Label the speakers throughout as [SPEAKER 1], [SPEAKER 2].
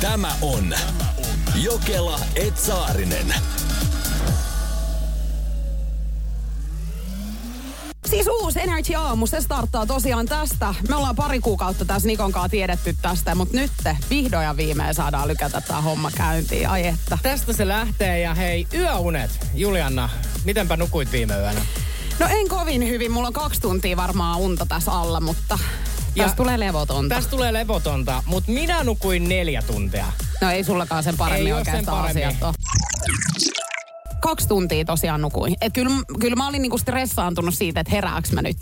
[SPEAKER 1] Tämä on Jokela Etsaarinen.
[SPEAKER 2] Siis uusi Energy Aamu, se starttaa tosiaan tästä. Me ollaan pari kuukautta tässä Nikon kanssa tiedetty tästä, mutta nyt vihdoin ja viimein saadaan lykätä tämä homma käyntiin. Ai että.
[SPEAKER 3] Tästä se lähtee ja hei, yöunet. Julianna, mitenpä nukuit viime yönä?
[SPEAKER 2] No en kovin hyvin, mulla on kaksi tuntia varmaan unta tässä alla, mutta tästä tulee levotonta.
[SPEAKER 3] Tästä tulee levotonta, mutta minä nukuin neljä tuntia.
[SPEAKER 2] No ei sullakaan sen paremmin
[SPEAKER 3] Ei oo sen
[SPEAKER 2] oikeastaan
[SPEAKER 3] paremmin.
[SPEAKER 2] asiat ole. Kaksi tuntia tosiaan nukuin. Et kyllä, kyllä mä olin niinku stressaantunut siitä, että herääks mä nyt.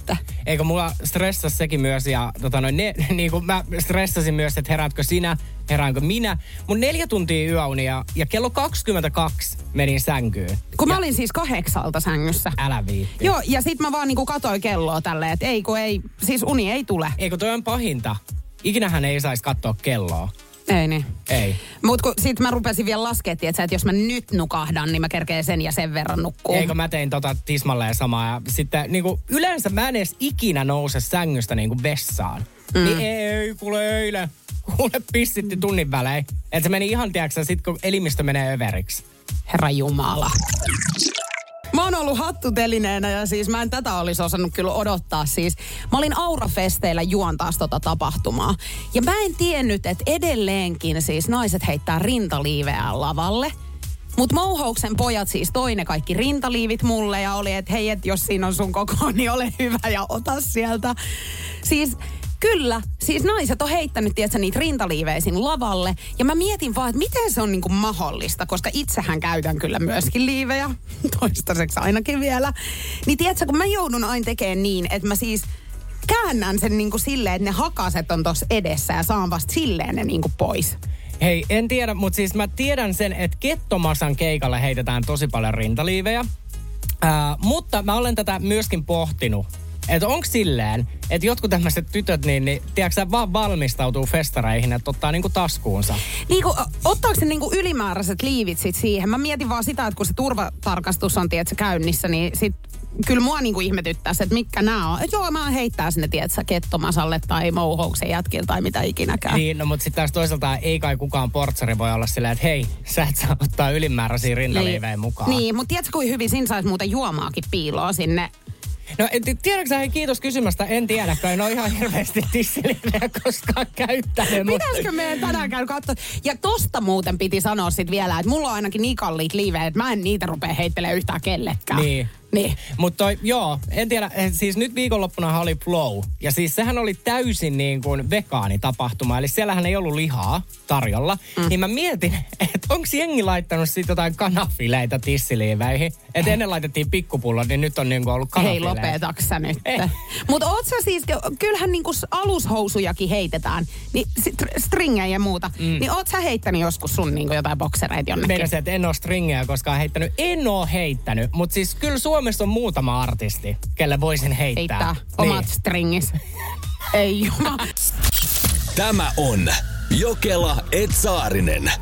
[SPEAKER 3] Eikö mulla stressasi sekin myös ja tota noin, ne, niin kuin mä stressasin myös, että heräätkö sinä, heräänkö minä. Mun neljä tuntia yöunia ja kello 22 menin sänkyyn.
[SPEAKER 2] Kun
[SPEAKER 3] ja,
[SPEAKER 2] mä olin siis kahdeksalta sängyssä.
[SPEAKER 3] Älä viitti.
[SPEAKER 2] Joo, ja sit mä vaan niinku katoin kelloa tälleen, että ei kun ei, siis uni ei tule.
[SPEAKER 3] Eikö toi on pahinta? Ikinähän ei saisi katsoa kelloa.
[SPEAKER 2] Ei niin.
[SPEAKER 3] Ei.
[SPEAKER 2] Mut kun sit mä rupesin vielä laskemaan, että, että jos mä nyt nukahdan, niin mä kerkeen sen ja sen verran nukkuu.
[SPEAKER 3] Eikö mä tein tota tismalleen samaa. Ja sitten niin kuin, yleensä mä en edes ikinä nouse sängystä niin kuin vessaan. Mm. Niin ei, kuule eilen. Kuule pissitti tunnin välein. Että se meni ihan, tiedätkö sit kun elimistö menee överiksi.
[SPEAKER 2] Herra Jumala. Oon ollut hattutelineenä ja siis mä en tätä olisi osannut kyllä odottaa. Siis mä olin Aurafesteillä juontaas tota tapahtumaa. Ja mä en tiennyt, että edelleenkin siis naiset heittää rintaliiveään lavalle. Mutta Mouhouksen pojat siis toi ne kaikki rintaliivit mulle ja oli, että hei, et jos siinä on sun koko, niin ole hyvä ja ota sieltä. Siis Kyllä, siis naiset on heittänyt, tiedätkö, niitä rintaliiveisin lavalle. Ja mä mietin vaan, että miten se on niinku mahdollista, koska itsehän käytän kyllä myöskin liivejä, toistaiseksi ainakin vielä. Niin tiedätkö, kun mä joudun aina tekemään niin, että mä siis käännän sen niinku silleen, että ne hakaset on tuossa edessä ja saan vasta silleen ne niinku pois.
[SPEAKER 3] Hei, en tiedä, mutta siis mä tiedän sen, että Kettomasan keikalle heitetään tosi paljon rintaliivejä. Ää, mutta mä olen tätä myöskin pohtinut. Että onko silleen, että jotkut tämmöiset tytöt, niin, niin tiedätkö vaan valmistautuu festareihin, että ottaa niinku taskuunsa.
[SPEAKER 2] Niinku, ottaako se niinku ylimääräiset liivit sit siihen? Mä mietin vaan sitä, että kun se turvatarkastus on tiedätkö, käynnissä, niin sit kyllä mua niinku ihmetyttää se, että mitkä nämä on. Et joo, mä heittää sinne, tiedätkö, kettomasalle tai mouhouksen jätkille tai mitä ikinäkään.
[SPEAKER 3] Niin, no mutta sitten taas toisaalta ei kai kukaan portsari voi olla silleen, että hei, sä et saa ottaa ylimääräisiä rintaliivejä mukaan.
[SPEAKER 2] Niin, mutta tiedätkö, kuin hyvin siinä saisi muuten juomaakin piiloa sinne
[SPEAKER 3] No tiedätkö hei kiitos kysymästä, en tiedä, kai en ole ihan hirveästi tissiliivejä koskaan käyttänyt. mutta-
[SPEAKER 2] Pitäisikö meidän tänään käydä katsoa? Ja tosta muuten piti sanoa sit vielä, että mulla on ainakin niin kalliit liivejä, että mä en niitä rupea heittelemään yhtään kellekään.
[SPEAKER 3] Niin.
[SPEAKER 2] Niin.
[SPEAKER 3] Mutta joo, en tiedä, eh, siis nyt viikonloppuna oli Flow. Ja siis sehän oli täysin niin kuin vegaanitapahtuma. Eli siellähän ei ollut lihaa tarjolla. Mm. Niin mä mietin, että onko jengi laittanut sitten jotain kanafileitä tissiliiveihin. Että ennen laitettiin pikkupullot, niin nyt on niin kuin ollut
[SPEAKER 2] Hei,
[SPEAKER 3] kanafileitä.
[SPEAKER 2] lopetaks sä nyt?
[SPEAKER 3] Eh.
[SPEAKER 2] Mutta oot sä siis, kyllähän niinku s- alushousujakin heitetään, niin stringejä ja muuta. Mm. Niin oot sä heittänyt joskus sun niinku jotain boksereita jonnekin?
[SPEAKER 3] Meinasin, että en ole stringejä koskaan heittänyt. En ole heittänyt, mutta siis kyllä Suomessa on muutama artisti, kelle voisin heittää.
[SPEAKER 2] Heittää omat stringis. Ei jumala.
[SPEAKER 1] Tämä on Jokela Etsaarinen.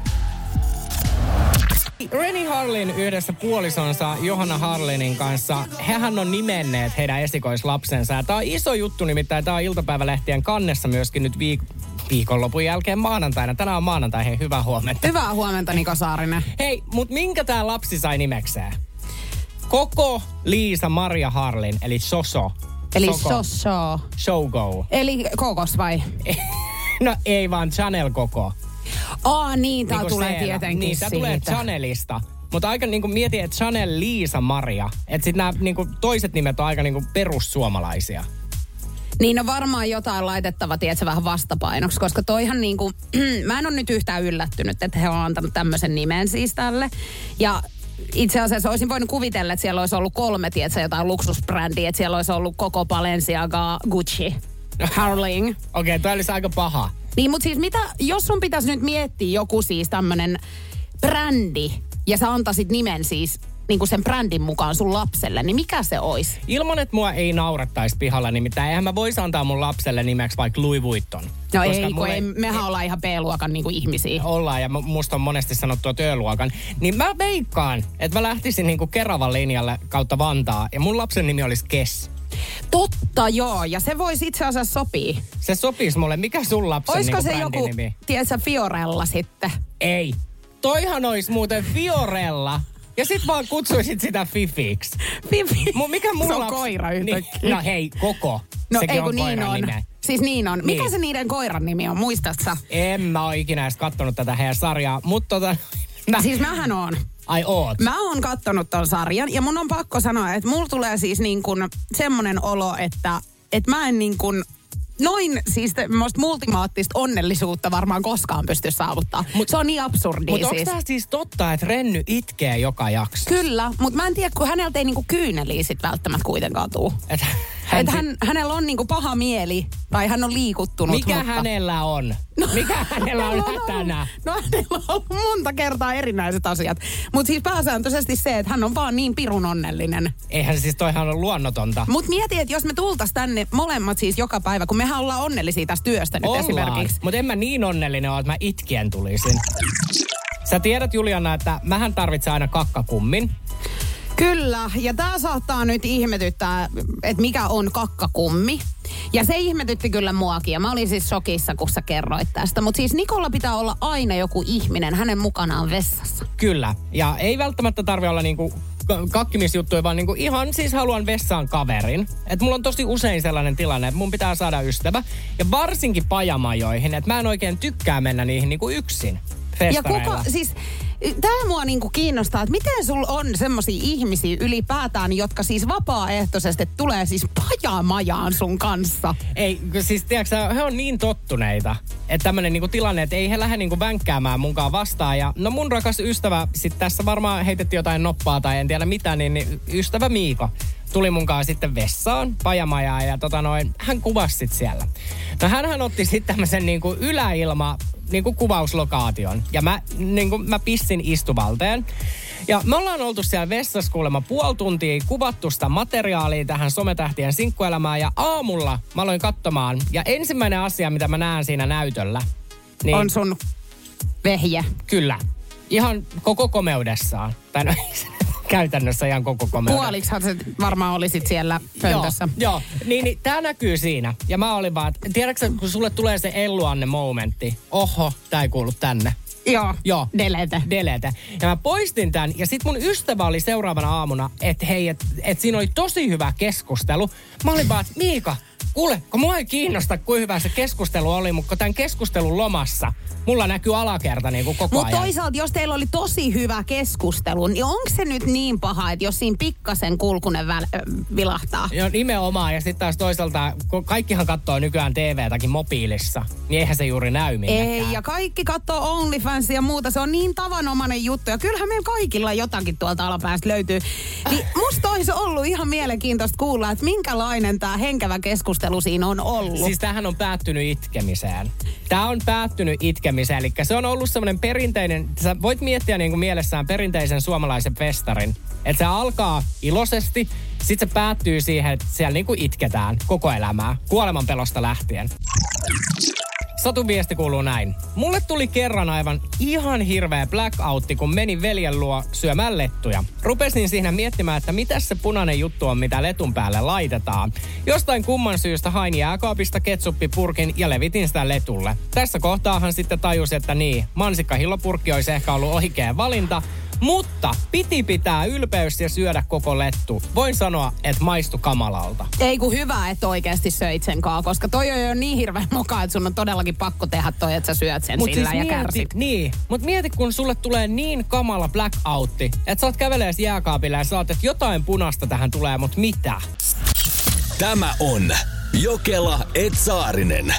[SPEAKER 3] Reni Harlin yhdessä puolisonsa Johanna Harlinin kanssa, hehän on nimenneet heidän esikoislapsensa. Tämä on iso juttu, nimittäin tämä on iltapäivälehtien kannessa myöskin nyt viik- viikonlopun jälkeen maanantaina. Tänään on maanantai, hei hyvää huomenta.
[SPEAKER 2] Hyvää huomenta, Niko Saarinen.
[SPEAKER 3] Hei, mutta minkä tämä lapsi sai nimekseen? Koko Liisa Maria Harlin, eli Soso.
[SPEAKER 2] Eli
[SPEAKER 3] Soko.
[SPEAKER 2] Soso.
[SPEAKER 3] Showgo.
[SPEAKER 2] Eli kokos vai?
[SPEAKER 3] No ei vaan Chanel Koko.
[SPEAKER 2] Aa niin, tää
[SPEAKER 3] Niinku
[SPEAKER 2] tulee
[SPEAKER 3] Seela.
[SPEAKER 2] tietenkin
[SPEAKER 3] Niin, tää
[SPEAKER 2] siitä.
[SPEAKER 3] tulee Chanelista. Mutta aika niinku mietin, että Chanel Liisa Maria. Että sit nämä niinku, toiset nimet on aika niinku perussuomalaisia.
[SPEAKER 2] Niin on varmaan jotain laitettava, tiedätkö, vähän vastapainoksi, koska toihan niin kuin, mä en ole nyt yhtään yllättynyt, että he on antanut tämmöisen nimen siis tälle. Ja itse asiassa olisin voinut kuvitella, että siellä olisi ollut kolme, tiedätkö, jotain luksusbrändiä, että siellä olisi ollut koko Balenciaga, Gucci, Harling.
[SPEAKER 3] Okei, okay, toi olisi aika paha.
[SPEAKER 2] Niin, mutta siis mitä, jos sun pitäisi nyt miettiä joku siis tämmönen brändi, ja sä antaisit nimen siis niin kuin sen brändin mukaan sun lapselle, niin mikä se olisi?
[SPEAKER 3] Ilman, että mua ei naurattaisi pihalla, nimittäin eihän mä voisi antaa mun lapselle nimeksi vaikka Louis Vuitton.
[SPEAKER 2] No ei,
[SPEAKER 3] mulla
[SPEAKER 2] ei, mehän ollaan ihan B-luokan niin kuin ihmisiä.
[SPEAKER 3] ollaan ja mu- musta on monesti sanottua työluokan, niin mä veikkaan, että mä lähtisin niinku Keravan linjalle kautta Vantaa ja mun lapsen nimi olisi Kes.
[SPEAKER 2] Totta joo, ja se voisi itse asiassa sopii.
[SPEAKER 3] Se sopisi mulle. Mikä sun lapsen
[SPEAKER 2] Olisiko
[SPEAKER 3] niinku
[SPEAKER 2] se joku, tiedätkö, Fiorella sitten?
[SPEAKER 3] Ei. Toihan olisi muuten Fiorella. Ja sit vaan kutsuisit sitä Fifiksi.
[SPEAKER 2] Fifi.
[SPEAKER 3] Mu- mikä mun
[SPEAKER 2] Se on
[SPEAKER 3] lapsi-
[SPEAKER 2] koira
[SPEAKER 3] niin,
[SPEAKER 2] yhtäkkiä.
[SPEAKER 3] No hei, koko.
[SPEAKER 2] No
[SPEAKER 3] Sekin
[SPEAKER 2] ei
[SPEAKER 3] on
[SPEAKER 2] kun niin
[SPEAKER 3] koiran
[SPEAKER 2] on.
[SPEAKER 3] nimeä.
[SPEAKER 2] Siis niin on. Mikä
[SPEAKER 3] Niin.
[SPEAKER 2] se niiden koiran nimi on, muistat sä?
[SPEAKER 3] En mä oo ikinä edes kattonut tätä heidän sarjaa, mutta tota... Mä,
[SPEAKER 2] Siis mähän on.
[SPEAKER 3] ai oot.
[SPEAKER 2] Mä oon kattonut ton sarjan ja mun on pakko sanoa, että mulla tulee siis niin kuin semmonen olo, että, että mä en niin kuin noin siis multimaattista onnellisuutta varmaan koskaan pysty saavuttaa. Mutta se on niin absurdi
[SPEAKER 3] Mutta onko
[SPEAKER 2] siis.
[SPEAKER 3] tää siis totta, että Renny itkee joka jakso?
[SPEAKER 2] Kyllä, mutta mä en tiedä, kun häneltä ei niinku kyyneliä sit välttämättä kuitenkaan tuu.
[SPEAKER 3] Et
[SPEAKER 2] Hän,
[SPEAKER 3] hän,
[SPEAKER 2] Et hän, hänellä on niinku paha mieli, tai hän on liikuttunut.
[SPEAKER 3] mikä
[SPEAKER 2] mutta...
[SPEAKER 3] hänellä on? Mikä hänellä on hätänä?
[SPEAKER 2] No hänellä on ollut monta kertaa erinäiset asiat. Mutta siis pääsääntöisesti se, että hän on vaan niin pirun onnellinen.
[SPEAKER 3] Eihän siis toihan ole luonnotonta.
[SPEAKER 2] Mutta mieti, että jos me tultais tänne molemmat siis joka päivä, kun mehän ollaan onnellisia tästä työstä nyt esimerkiksi.
[SPEAKER 3] Mutta en mä niin onnellinen ole, että mä itkien tulisin. Sä tiedät Juliana, että mähän tarvitsen aina kakkakummin.
[SPEAKER 2] Kyllä, ja tämä saattaa nyt ihmetyttää, että mikä on kakkakummi. Ja se ihmetytti kyllä muakin, ja mä olin siis shokissa, kun sä kerroit tästä. Mutta siis Nikolla pitää olla aina joku ihminen hänen mukanaan vessassa.
[SPEAKER 3] Kyllä. Ja ei välttämättä tarvi olla niinku kakkimisjuttuja, vaan niinku ihan siis haluan vessaan kaverin. Et mulla on tosi usein sellainen tilanne, että mun pitää saada ystävä. Ja varsinkin pajamajoihin, että mä en oikein tykkää mennä niihin niinku yksin
[SPEAKER 2] Ja
[SPEAKER 3] festareilla.
[SPEAKER 2] kuka, siis tämä mua niinku kiinnostaa, että miten sulla on semmoisia ihmisiä ylipäätään, jotka siis vapaaehtoisesti tulee siis pajamajaan sun kanssa.
[SPEAKER 3] Ei, siis tiedätkö, he on niin tottuneita, että tämmöinen niinku tilanne, että ei he lähde niinku vänkkäämään munkaan vastaan. Ja no mun rakas ystävä, sit tässä varmaan heitettiin jotain noppaa tai en tiedä mitä, niin, niin ystävä Miiko tuli munkaan sitten vessaan, pajamajaan ja tota noin, hän kuvasi sit siellä. No hänhän otti sitten tämmöisen niinku yläilma niinku kuvauslokaation ja mä, niinku, mä pissin istuvalteen. Ja me ollaan oltu siellä vessassa kuulemma puoli tuntia, kuvattu sitä materiaalia tähän sometähtien sinkkuelämään ja aamulla mä aloin katsomaan. Ja ensimmäinen asia, mitä mä näen siinä näytöllä, niin
[SPEAKER 2] On sun vehje.
[SPEAKER 3] kyllä, ihan koko komeudessaan. Tai no, käytännössä ihan koko komeudessaan.
[SPEAKER 2] Puoliksihan se varmaan olisit siellä pöntössä.
[SPEAKER 3] Joo, joo. Niin, niin tämä näkyy siinä. Ja mä olin vaan, että tiedätkö kun sulle tulee se Elluanne momentti. Oho, tää ei kuulu tänne.
[SPEAKER 2] Joo.
[SPEAKER 3] Joo.
[SPEAKER 2] Delete.
[SPEAKER 3] Delete. Ja mä poistin tämän ja sit mun ystävä oli seuraavana aamuna, että hei, että et siinä oli tosi hyvä keskustelu. Mä olin vaan, että Miika, kuule, kun mua ei kiinnosta, kuinka hyvä se keskustelu oli, mutta tämän keskustelun lomassa mulla näkyy alakerta niin kuin koko
[SPEAKER 2] Mutta
[SPEAKER 3] ajan.
[SPEAKER 2] toisaalta, jos teillä oli tosi hyvä keskustelu, niin onko se nyt niin paha, että jos siinä pikkasen kulkunen väl, vilahtaa?
[SPEAKER 3] Joo, nimenomaan. Ja sitten taas toisaalta, kun kaikkihan katsoo nykyään TVtäkin mobiilissa, niin eihän se juuri näy minnekään.
[SPEAKER 2] Ei, ja kaikki katsoo OnlyFansia ja muuta. Se on niin tavanomainen juttu. Ja kyllähän meillä kaikilla jotakin tuolta alapäästä löytyy. Niin musta olisi ollut ihan mielenkiintoista kuulla, että minkälainen tämä henkevä keskustelu siinä on ollut.
[SPEAKER 3] Siis tämähän on päättynyt itkemiseen. Tämä on päättynyt itkemiseen, eli se on ollut semmoinen perinteinen, sä voit miettiä niin kuin mielessään perinteisen suomalaisen festarin. Että se alkaa iloisesti, sitten se päättyy siihen, että siellä niin kuin itketään koko elämää, kuoleman pelosta lähtien. Satun viesti kuuluu näin. Mulle tuli kerran aivan ihan hirveä blackoutti, kun menin veljen luo syömään lettuja. Rupesin siinä miettimään, että mitä se punainen juttu on, mitä letun päälle laitetaan. Jostain kumman syystä hain jääkaapista ketsuppipurkin ja levitin sitä letulle. Tässä kohtaahan sitten tajus, että niin, mansikkahillopurkki olisi ehkä ollut oikea valinta, mutta piti pitää ylpeys ja syödä koko lettu. Voin sanoa, että maistu kamalalta.
[SPEAKER 2] Ei kun hyvä, että oikeasti söit sen kaa, koska toi on jo niin hirveän moka, että sun on todellakin pakko tehdä toi, että sä syöt sen
[SPEAKER 3] Mut
[SPEAKER 2] sillä
[SPEAKER 3] siis
[SPEAKER 2] ja
[SPEAKER 3] mieti,
[SPEAKER 2] kärsit.
[SPEAKER 3] Niin, mutta mieti, kun sulle tulee niin kamala blackoutti, että sä oot kävelee jääkaapilla ja sä oot, että jotain punasta tähän tulee, mutta mitä?
[SPEAKER 1] Tämä on Jokela Etsaarinen.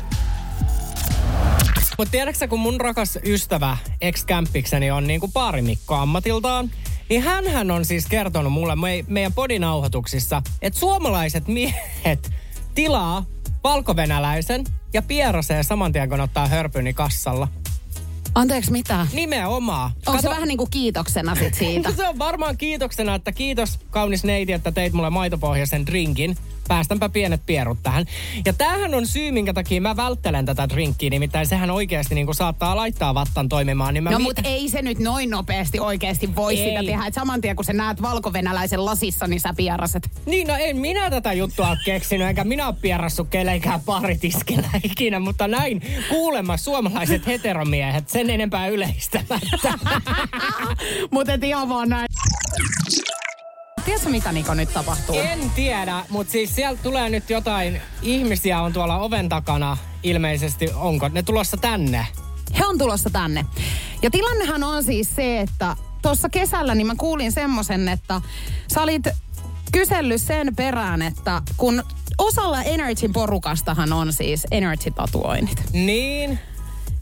[SPEAKER 3] Mutta tiedätkö kun mun rakas ystävä, ex-kämppikseni on niinku baarimikko ammatiltaan, niin hän on siis kertonut mulle me, meidän podinauhoituksissa, että suomalaiset miehet tilaa valkovenäläisen ja pierasee saman tien, kun ottaa hörpyni kassalla.
[SPEAKER 2] Anteeksi, mitä?
[SPEAKER 3] Nimenomaan.
[SPEAKER 2] Onko se vähän niin kuin kiitoksena sit siitä?
[SPEAKER 3] se on varmaan kiitoksena, että kiitos kaunis neiti, että teit mulle maitopohjaisen drinkin. Päästänpä pienet pierut tähän. Ja tämähän on syy, minkä takia mä välttelen tätä drinkkiä, nimittäin sehän oikeasti niin kuin saattaa laittaa vattan toimimaan. Niin mä
[SPEAKER 2] No
[SPEAKER 3] mi-
[SPEAKER 2] mutta ei se nyt noin nopeasti oikeasti voi
[SPEAKER 3] Ei.
[SPEAKER 2] sitä tehdä. Et saman tien kun sä näet valkovenäläisen lasissa, niin sä pieraset.
[SPEAKER 3] Niin, no en minä tätä juttua ole keksinyt, eikä minä ole pierrassut kelleikään paritiskillä ikinä, mutta näin kuulemma suomalaiset heteromiehet sen enempää yleistämättä.
[SPEAKER 2] Mutta ihan vaan näin. Tiedätkö mitä Niko nyt tapahtuu?
[SPEAKER 3] En tiedä, mutta siis sieltä tulee nyt jotain, ihmisiä on tuolla oven takana ilmeisesti, onko ne tulossa tänne?
[SPEAKER 2] He on tulossa tänne. Ja tilannehan on siis se, että tuossa kesällä niin mä kuulin semmoisen, että sä olit kysellyt sen perään, että kun osalla Energyn porukastahan on siis Energy-tatuoinnit.
[SPEAKER 3] Niin,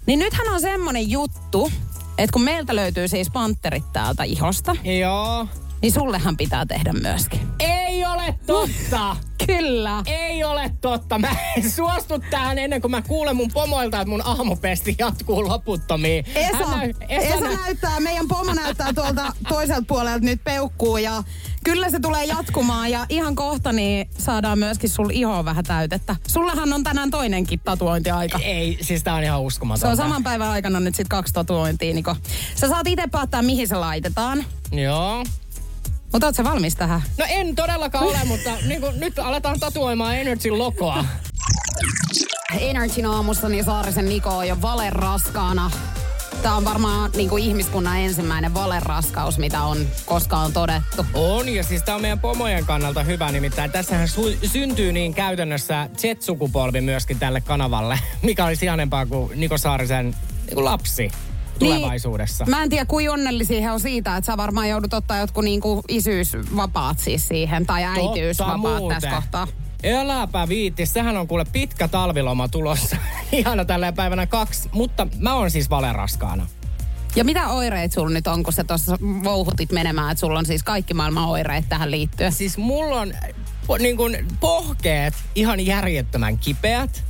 [SPEAKER 2] Niin nythän on semmonen juttu, että kun meiltä löytyy siis pantterit täältä ihosta,
[SPEAKER 3] joo.
[SPEAKER 2] Niin sullehan pitää tehdä myöskin.
[SPEAKER 3] Ei ole totta!
[SPEAKER 2] Kyllä.
[SPEAKER 3] Ei ole totta. Mä en suostu tähän ennen kuin mä kuulen mun pomoilta, että mun aamupesti jatkuu loputtomiin.
[SPEAKER 2] Esa,
[SPEAKER 3] Hän näy-
[SPEAKER 2] Esa,
[SPEAKER 3] nä-
[SPEAKER 2] näyttää, meidän pomo näyttää tuolta toiselta puolelta nyt peukkuu ja kyllä se tulee jatkumaan ja ihan kohta niin saadaan myöskin sul ihoon vähän täytettä. Sullahan on tänään toinenkin tatuointiaika.
[SPEAKER 3] Ei, siis tää on ihan uskomatonta.
[SPEAKER 2] Se on saman päivän aikana nyt sit kaksi tatuointia, Niko. Sä saat itse päättää, mihin se laitetaan.
[SPEAKER 3] Joo.
[SPEAKER 2] Mutta oot sä valmis tähän?
[SPEAKER 3] No en todellakaan ole, mutta niin kuin, nyt aletaan tatuoimaan Energyn logoa.
[SPEAKER 2] Energyn aamussa niin Saarisen Niko on jo valeraskaana. Tämä on varmaan niin kuin ihmiskunnan ensimmäinen valeraskaus, mitä on koskaan todettu.
[SPEAKER 3] On, ja siis tämä on meidän pomojen kannalta hyvä, nimittäin tässähän su- syntyy niin käytännössä Z-sukupolvi myöskin tälle kanavalle, mikä olisi ihanempaa kuin Niko Saarisen niin kuin lapsi tulevaisuudessa.
[SPEAKER 2] Niin, mä en tiedä, kuinka onnellisia he on siitä, että sä varmaan joudut ottaa jotkut niinku isyysvapaat siis siihen, tai äitiysvapaat tässä kohtaa.
[SPEAKER 3] Eläpä viitti, sehän on kuule pitkä talviloma tulossa. Ihana tällä päivänä kaksi, mutta mä oon siis valeraskaana.
[SPEAKER 2] Ja mitä oireet sulla nyt on, kun sä tuossa vouhutit menemään, että sulla on siis kaikki maailman oireet tähän liittyen?
[SPEAKER 3] Siis mulla on po, niin kuin pohkeet ihan järjettömän kipeät.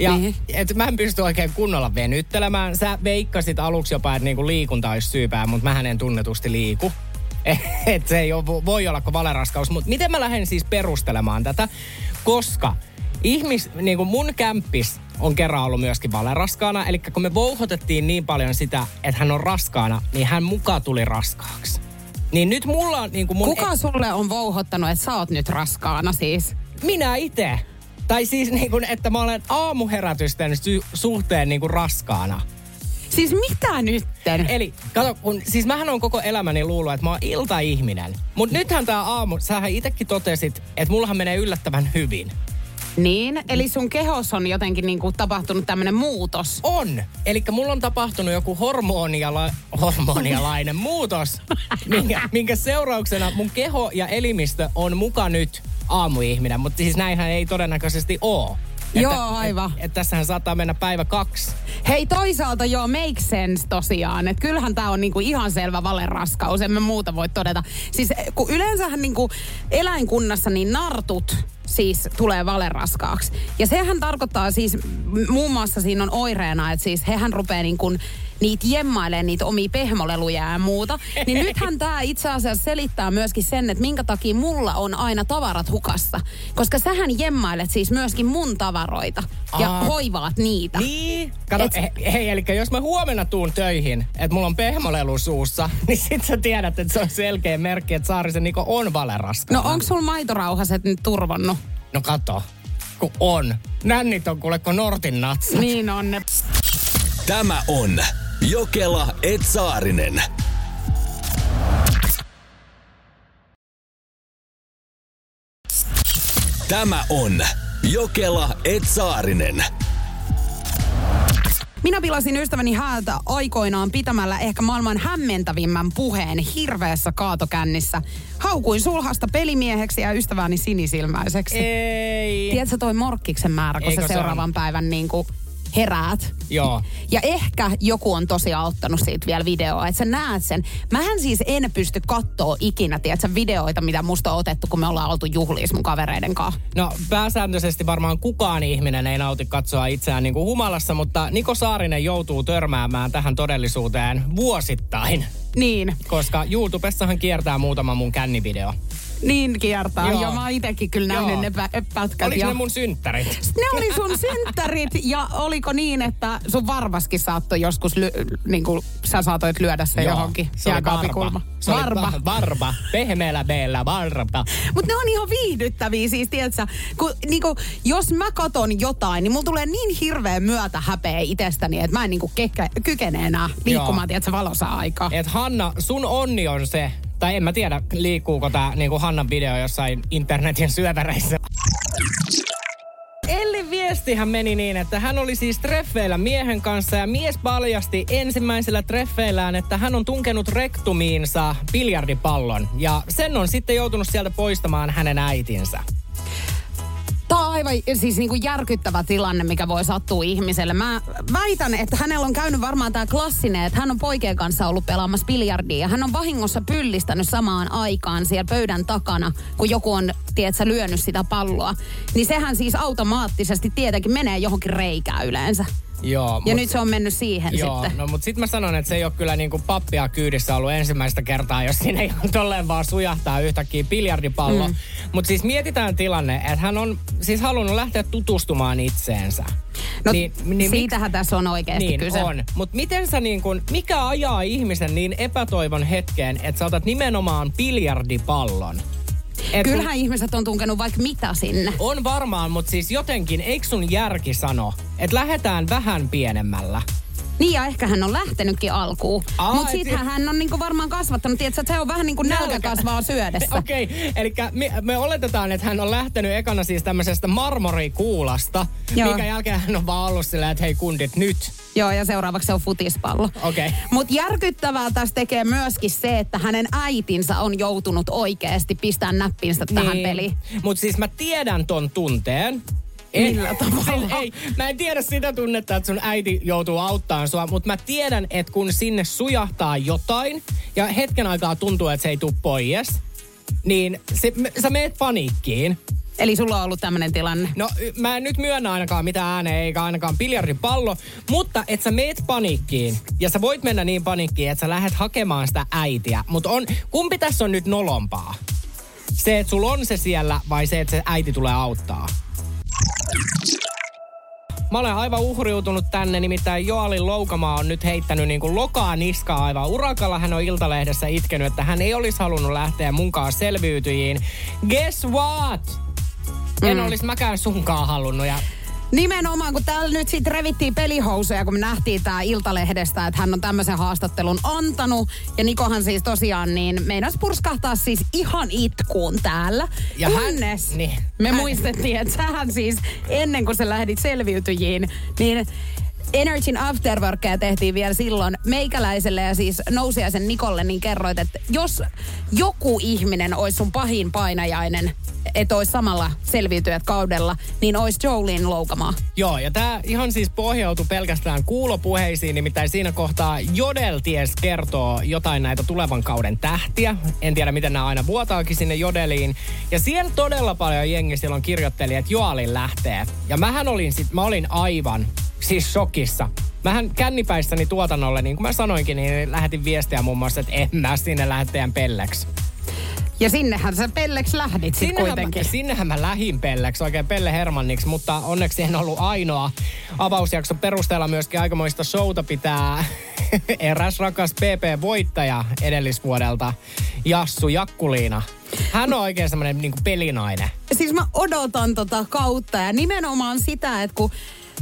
[SPEAKER 3] Ja
[SPEAKER 2] Niin.
[SPEAKER 3] et mä en pysty oikein kunnolla venyttelemään. Sä veikkasit aluksi jopa, että niinku liikunta olisi syypää, mutta mä en tunnetusti liiku. Et se ei ole, voi olla kuin valeraskaus. Mutta miten mä lähden siis perustelemaan tätä? Koska ihmis, niin kuin mun kämppis on kerran ollut myöskin valeraskaana. Eli kun me vouhotettiin niin paljon sitä, että hän on raskaana, niin hän mukaan tuli raskaaksi. Niin nyt mulla on niin kuin mun...
[SPEAKER 2] Kuka sulle on vouhottanut, että sä oot nyt raskaana siis?
[SPEAKER 3] Minä itse. Tai siis niin kuin, että mä olen aamuherätysten sy- suhteen niin kuin raskaana.
[SPEAKER 2] Siis mitä nytten?
[SPEAKER 3] Eli kato, kun, siis mähän on koko elämäni luullut, että mä oon iltaihminen. Mutta nythän tää aamu, sähän itsekin totesit, että mullahan menee yllättävän hyvin.
[SPEAKER 2] Niin, eli sun kehos on jotenkin niinku tapahtunut tämmönen muutos.
[SPEAKER 3] On. Eli mulla on tapahtunut joku hormoniala, hormonialainen muutos, minkä, minkä seurauksena mun keho ja elimistö on muka nyt aamuihminen. Mutta siis näinhän ei todennäköisesti oo.
[SPEAKER 2] Joo, aivan.
[SPEAKER 3] Että et tässähän saattaa mennä päivä kaksi.
[SPEAKER 2] Hei toisaalta joo, make sense tosiaan. Että kyllähän tämä on niinku ihan selvä valeraskaus, en mä muuta voi todeta. Siis kun yleensähän niinku eläinkunnassa niin nartut siis tulee valeraskaaksi. Ja sehän tarkoittaa siis, muun muassa siinä on oireena, että siis hehän rupeaa niin kuin niitä jemmailee niitä omia pehmoleluja ja muuta. Niin nythän tämä itse asiassa selittää myöskin sen, että minkä takia mulla on aina tavarat hukassa. Koska sähän jemmailet siis myöskin mun tavaroita ja
[SPEAKER 3] Aa.
[SPEAKER 2] hoivaat niitä.
[SPEAKER 3] Niin. Kato,
[SPEAKER 2] Et-
[SPEAKER 3] he, hei, eli jos mä huomenna tuun töihin, että mulla on pehmolelu suussa, niin sit sä tiedät, että se on selkeä merkki, että Saarisen Niko on valeraskana.
[SPEAKER 2] No onko sulla maitorauhaset nyt turvannut?
[SPEAKER 3] No kato, kun on. Nännit on kuule kuin Nortin natsa.
[SPEAKER 2] Niin on ne.
[SPEAKER 1] Tämä on Jokela Etsaarinen. Tämä on Jokela Etsaarinen.
[SPEAKER 2] Minä pilasin ystäväni häältä aikoinaan pitämällä ehkä maailman hämmentävimmän puheen hirveässä kaatokännissä. Haukuin sulhasta pelimieheksi ja ystäväni sinisilmäiseksi.
[SPEAKER 3] Ei.
[SPEAKER 2] Tiedätkö toi morkkiksen määrä, kun
[SPEAKER 3] Eikö se
[SPEAKER 2] seuraavan päivän niin kuin heräät?
[SPEAKER 3] Joo.
[SPEAKER 2] Ja ehkä joku on tosiaan ottanut siitä vielä videoa, että sä näet sen. Mähän siis en pysty kattoo ikinä, tiedätkö, videoita, mitä musta on otettu, kun me ollaan oltu juhliissa mun kavereiden kanssa.
[SPEAKER 3] No pääsääntöisesti varmaan kukaan ihminen ei nauti katsoa itseään niin kuin humalassa, mutta Niko Saarinen joutuu törmäämään tähän todellisuuteen vuosittain.
[SPEAKER 2] Niin.
[SPEAKER 3] Koska YouTubessahan kiertää muutama mun kännivideo.
[SPEAKER 2] Niin kiertää.
[SPEAKER 3] Joo.
[SPEAKER 2] Joo, mä oon itekin kyllä nähnyt
[SPEAKER 3] Joo.
[SPEAKER 2] ne pä- pätkät.
[SPEAKER 3] Oliko
[SPEAKER 2] ja...
[SPEAKER 3] ne mun synttärit?
[SPEAKER 2] Ne oli sun synttärit ja oliko niin, että sun varvaskin saattoi joskus, ly- niin kuin sä saatoit lyödä se
[SPEAKER 3] Joo,
[SPEAKER 2] johonkin
[SPEAKER 3] se oli varba. Se oli
[SPEAKER 2] Varba.
[SPEAKER 3] va- varba. Pehmeällä beellä varba.
[SPEAKER 2] Mutta ne on ihan viihdyttäviä siis, tiedätkö, kun niinku, jos mä katon jotain, niin mulla tulee niin hirveä myötä häpeä itsestäni, että mä en niinku kekä, kykene enää liikkumaan,
[SPEAKER 3] Joo.
[SPEAKER 2] tiedätkö, valossa aikaa.
[SPEAKER 3] Et Hanna, sun onni on se, tai en mä tiedä, liikkuuko tää niinku Hannan video jossain internetin syöväreissä. Ellin viestihän meni niin, että hän oli siis treffeillä miehen kanssa ja mies paljasti ensimmäisellä treffeillään, että hän on tunkenut rektumiinsa biljardipallon ja sen on sitten joutunut sieltä poistamaan hänen äitinsä.
[SPEAKER 2] Tämä on aivan siis niinku järkyttävä tilanne, mikä voi sattua ihmiselle. Mä väitän, että hänellä on käynyt varmaan tämä klassinen, että hän on poikien kanssa ollut pelaamassa biljardia. Ja hän on vahingossa pyllistänyt samaan aikaan siellä pöydän takana, kun joku on, tiedätkö, lyönyt sitä palloa. Niin sehän siis automaattisesti tietenkin menee johonkin reikään yleensä.
[SPEAKER 3] Joo,
[SPEAKER 2] Ja
[SPEAKER 3] mut-
[SPEAKER 2] nyt se on mennyt siihen
[SPEAKER 3] Joo,
[SPEAKER 2] sitten.
[SPEAKER 3] no mutta sitten mä sanon, että se ei ole kyllä niinku pappia kyydissä ollut ensimmäistä kertaa, jos siinä ihan tolleen vaan sujahtaa yhtäkkiä biljardipallo. Mm. Mutta siis mietitään tilanne, että hän on siis halunnut lähteä tutustumaan itseensä.
[SPEAKER 2] No
[SPEAKER 3] Niin- niin miksi-
[SPEAKER 2] siitähän tässä on oikeasti
[SPEAKER 3] Niin
[SPEAKER 2] kyse.
[SPEAKER 3] on. Mutta miten sä niin kun, mikä ajaa ihmisen niin epätoivon hetkeen, että sä otat nimenomaan biljardipallon? Et kun-
[SPEAKER 2] Kyllähän ihmiset on tunkenut vaikka mitä sinne.
[SPEAKER 3] On varmaan, mutta siis jotenkin, eikö sun järki sano, että lähdetään vähän pienemmällä?
[SPEAKER 2] Niin ja ehkä hän on lähtenytkin alkuun. Mutta
[SPEAKER 3] et-
[SPEAKER 2] sittenhän hän on niinku varmaan kasvattanut, tiedätkö, että se on vähän niin kuin nälkä
[SPEAKER 3] Nälkä.
[SPEAKER 2] kasvaa syödessä.
[SPEAKER 3] Okei, okay, eli me, me oletetaan, että hän on lähtenyt ekana siis tämmöisestä marmorikuulasta,
[SPEAKER 2] Joo.
[SPEAKER 3] minkä jälkeen hän on vaan ollut silleen, että hei kundit, nyt.
[SPEAKER 2] Joo, ja seuraavaksi se on futispallo.
[SPEAKER 3] Okei. Okay.
[SPEAKER 2] Mutta järkyttävää tässä tekee myöskin se, että hänen äitinsä on joutunut oikeasti pistämään näppinsä tähän peliin.
[SPEAKER 3] Mutta siis mä tiedän ton tunteen.
[SPEAKER 2] Millä tavalla?
[SPEAKER 3] Ei, mä en tiedä sitä tunnetta, että sun äiti joutuu auttamaan sua, mutta mä tiedän, että kun sinne sujahtaa jotain ja hetken aikaa tuntuu, että se ei tuu pois, niin se, sä meet paniikkiin.
[SPEAKER 2] Eli sulla on ollut tämmöinen tilanne.
[SPEAKER 3] No mä en nyt myönnä ainakaan mitään ääneen eikä ainakaan biljardipallo, mutta et sä meet paniikkiin. Ja sä voit mennä niin paniikkiin, että sä lähdet hakemaan sitä äitiä. Mutta on, kumpi tässä on nyt nolompaa? Se, että sulla on se siellä vai se, että se äiti tulee auttaa? Mä olen aivan uhriutunut tänne, nimittäin Joalin Loukamaa on nyt heittänyt niin kuin lokaa niskaa aivan urakalla. Hän on Iltalehdessä itkenyt, että hän ei olisi halunnut lähteä munkaan selviytyjiin. Guess what? En mm. olisi mäkään sunkaan halunnut. Ja
[SPEAKER 2] Nimenomaan, kun täällä nyt sitten revittiin pelihousuja, kun me nähtiin tää Iltalehdestä, että hän on tämmöisen haastattelun antanut. Ja Nikohan siis tosiaan niin meinas purskahtaa siis ihan itkuun täällä.
[SPEAKER 3] Ja hän-
[SPEAKER 2] Kunnes
[SPEAKER 3] niin.
[SPEAKER 2] me
[SPEAKER 3] Hän-
[SPEAKER 2] muistettiin, että sähän siis ennen kuin sä lähdit selviytyjiin, niin Energyn afterworkia tehtiin vielä silloin meikäläiselle ja siis nousiaisen Nikolle, niin kerroit, että jos joku ihminen olisi sun pahin painajainen, että olisi samalla selviytyjät kaudella, niin olisi Jolene Loukamaa.
[SPEAKER 3] Joo, ja tämä ihan siis pohjautui pelkästään kuulopuheisiin, nimittäin siinä kohtaa Jodel ties kertoo jotain näitä tulevan kauden tähtiä. En tiedä, miten nämä aina vuotaakin sinne Jodeliin. Ja siellä todella paljon jengi silloin kirjoitteli, että Joalin lähtee. Ja mähän olin sit, mä olin aivan siis shokissa. Mähän kännipäissäni tuotannolle, niin kuin mä sanoinkin, niin lähetin viestiä muun muassa, että en mä sinne lähde teidän pelleksi.
[SPEAKER 2] Ja sinnehän sä pelleksi lähdit sit
[SPEAKER 3] Sinnehän
[SPEAKER 2] kuitenkin.
[SPEAKER 3] mä, sinnehän mä lähin pelleksi, oikein Pelle Hermanniksi, mutta onneksi en ollut ainoa. Avausjakson perusteella myöskin aikamoista showta pitää eräs rakas PP-voittaja edellisvuodelta, Jassu Jakkuliina. Hän on oikein semmoinen niin pelinainen.
[SPEAKER 2] Siis mä odotan tota kautta ja nimenomaan sitä, että kun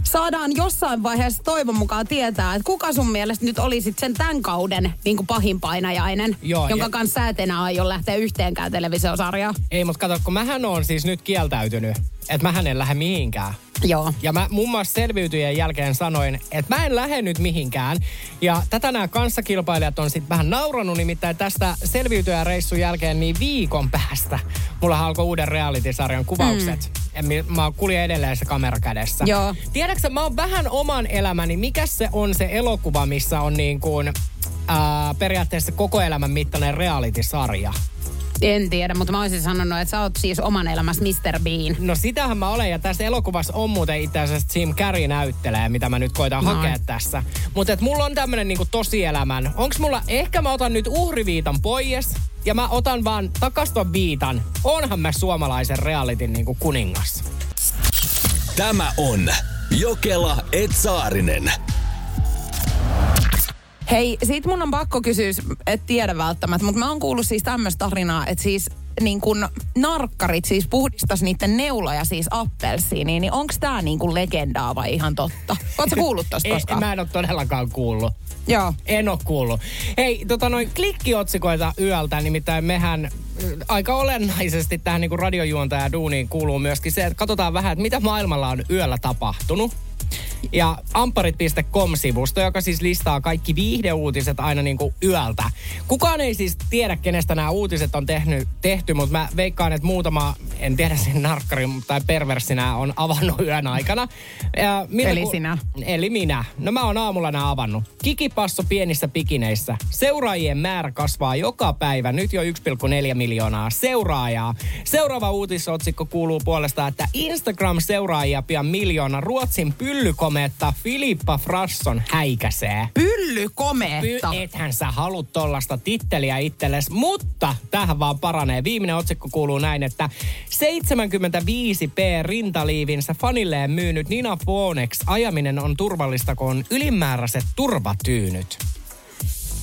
[SPEAKER 2] saadaan jossain vaiheessa toivon mukaan tietää, että kuka sun mielestä nyt oli sit sen tämän kauden niin kuin pahin painajainen,
[SPEAKER 3] Joo,
[SPEAKER 2] jonka
[SPEAKER 3] ja-
[SPEAKER 2] kanssa sä et enää aio lähteä yhteenkään televisiosarjaan.
[SPEAKER 3] Ei, mutta kato, kun mähän on siis nyt kieltäytynyt, että mähän en lähde mihinkään.
[SPEAKER 2] Joo.
[SPEAKER 3] Ja mä muun muassa selviytyjen jälkeen sanoin, että mä en lähde nyt mihinkään. Ja tätä nämä kanssakilpailijat on sitten vähän nauranut, nimittäin tästä selviytyjän reissun jälkeen niin viikon päästä. Mulla alkoi uuden reality-sarjan kuvaukset. Mm. Mä kuljen edelleen se kamera kädessä.
[SPEAKER 2] Joo.
[SPEAKER 3] Tiedätkö, mä oon vähän oman elämäni, mikä se on se elokuva, missä on niin kuin, ää, periaatteessa koko elämän mittainen reality-sarja.
[SPEAKER 2] En tiedä, mutta mä olisin sanonut, että sä oot siis oman elämässä Mr. Bean.
[SPEAKER 3] No sitähän mä olen, ja tässä elokuvassa on muuten itse asiassa Jim Carrey näyttelee, mitä mä nyt koitan
[SPEAKER 2] Noin.
[SPEAKER 3] hakea tässä. Mutta et mulla on tämmönen niinku tosielämän. Onks mulla, ehkä mä otan nyt uhriviitan pois, ja mä otan vaan takaston viitan. Onhan mä suomalaisen realitin niinku kuningas.
[SPEAKER 1] Tämä on Jokela Etsaarinen.
[SPEAKER 2] Hei, sit mun on pakko kysyä, et tiedä välttämättä, mutta mä oon kuullut siis tämmöistä tarinaa, että siis niin kun narkkarit siis puhdistas niiden neuloja siis appelsiiniin, niin onks tää niin kuin legendaa vai ihan totta? Ootko kuullut tosta koskaan?
[SPEAKER 3] mä en ole todellakaan kuullut.
[SPEAKER 2] Joo.
[SPEAKER 3] En ole kuullut. Hei, tota noin klikkiotsikoita yöltä, nimittäin mehän äh, aika olennaisesti tähän niin radiojuontaja duuniin kuuluu myöskin se, että katsotaan vähän, että mitä maailmalla on yöllä tapahtunut. Ja amparit.com-sivusto, joka siis listaa kaikki viihdeuutiset aina niin kuin yöltä. Kukaan ei siis tiedä, kenestä nämä uutiset on tehnyt, tehty, mutta mä veikkaan, että muutama, en tiedä sen narkkari tai perversinä on avannut yön aikana. Ja miltä
[SPEAKER 2] Eli sinä.
[SPEAKER 3] Eli minä. No mä oon aamulla nää avannut. Kikipasso pienissä pikineissä. Seuraajien määrä kasvaa joka päivä. Nyt jo 1,4 miljoonaa seuraajaa. Seuraava uutisotsikko kuuluu puolestaan, että Instagram-seuraajia pian miljoona. Ruotsin pyllykometta Filippa Frasson häikäsee.
[SPEAKER 2] Pylly
[SPEAKER 3] Py- ethän sä halua tollasta titteliä itsellesi, mutta tähän vaan paranee. Viimeinen otsikko kuuluu näin, että 75p rintaliivinsä fanilleen myynyt Nina Phonex ajaminen on turvallista, kun on ylimääräiset turvatyynyt.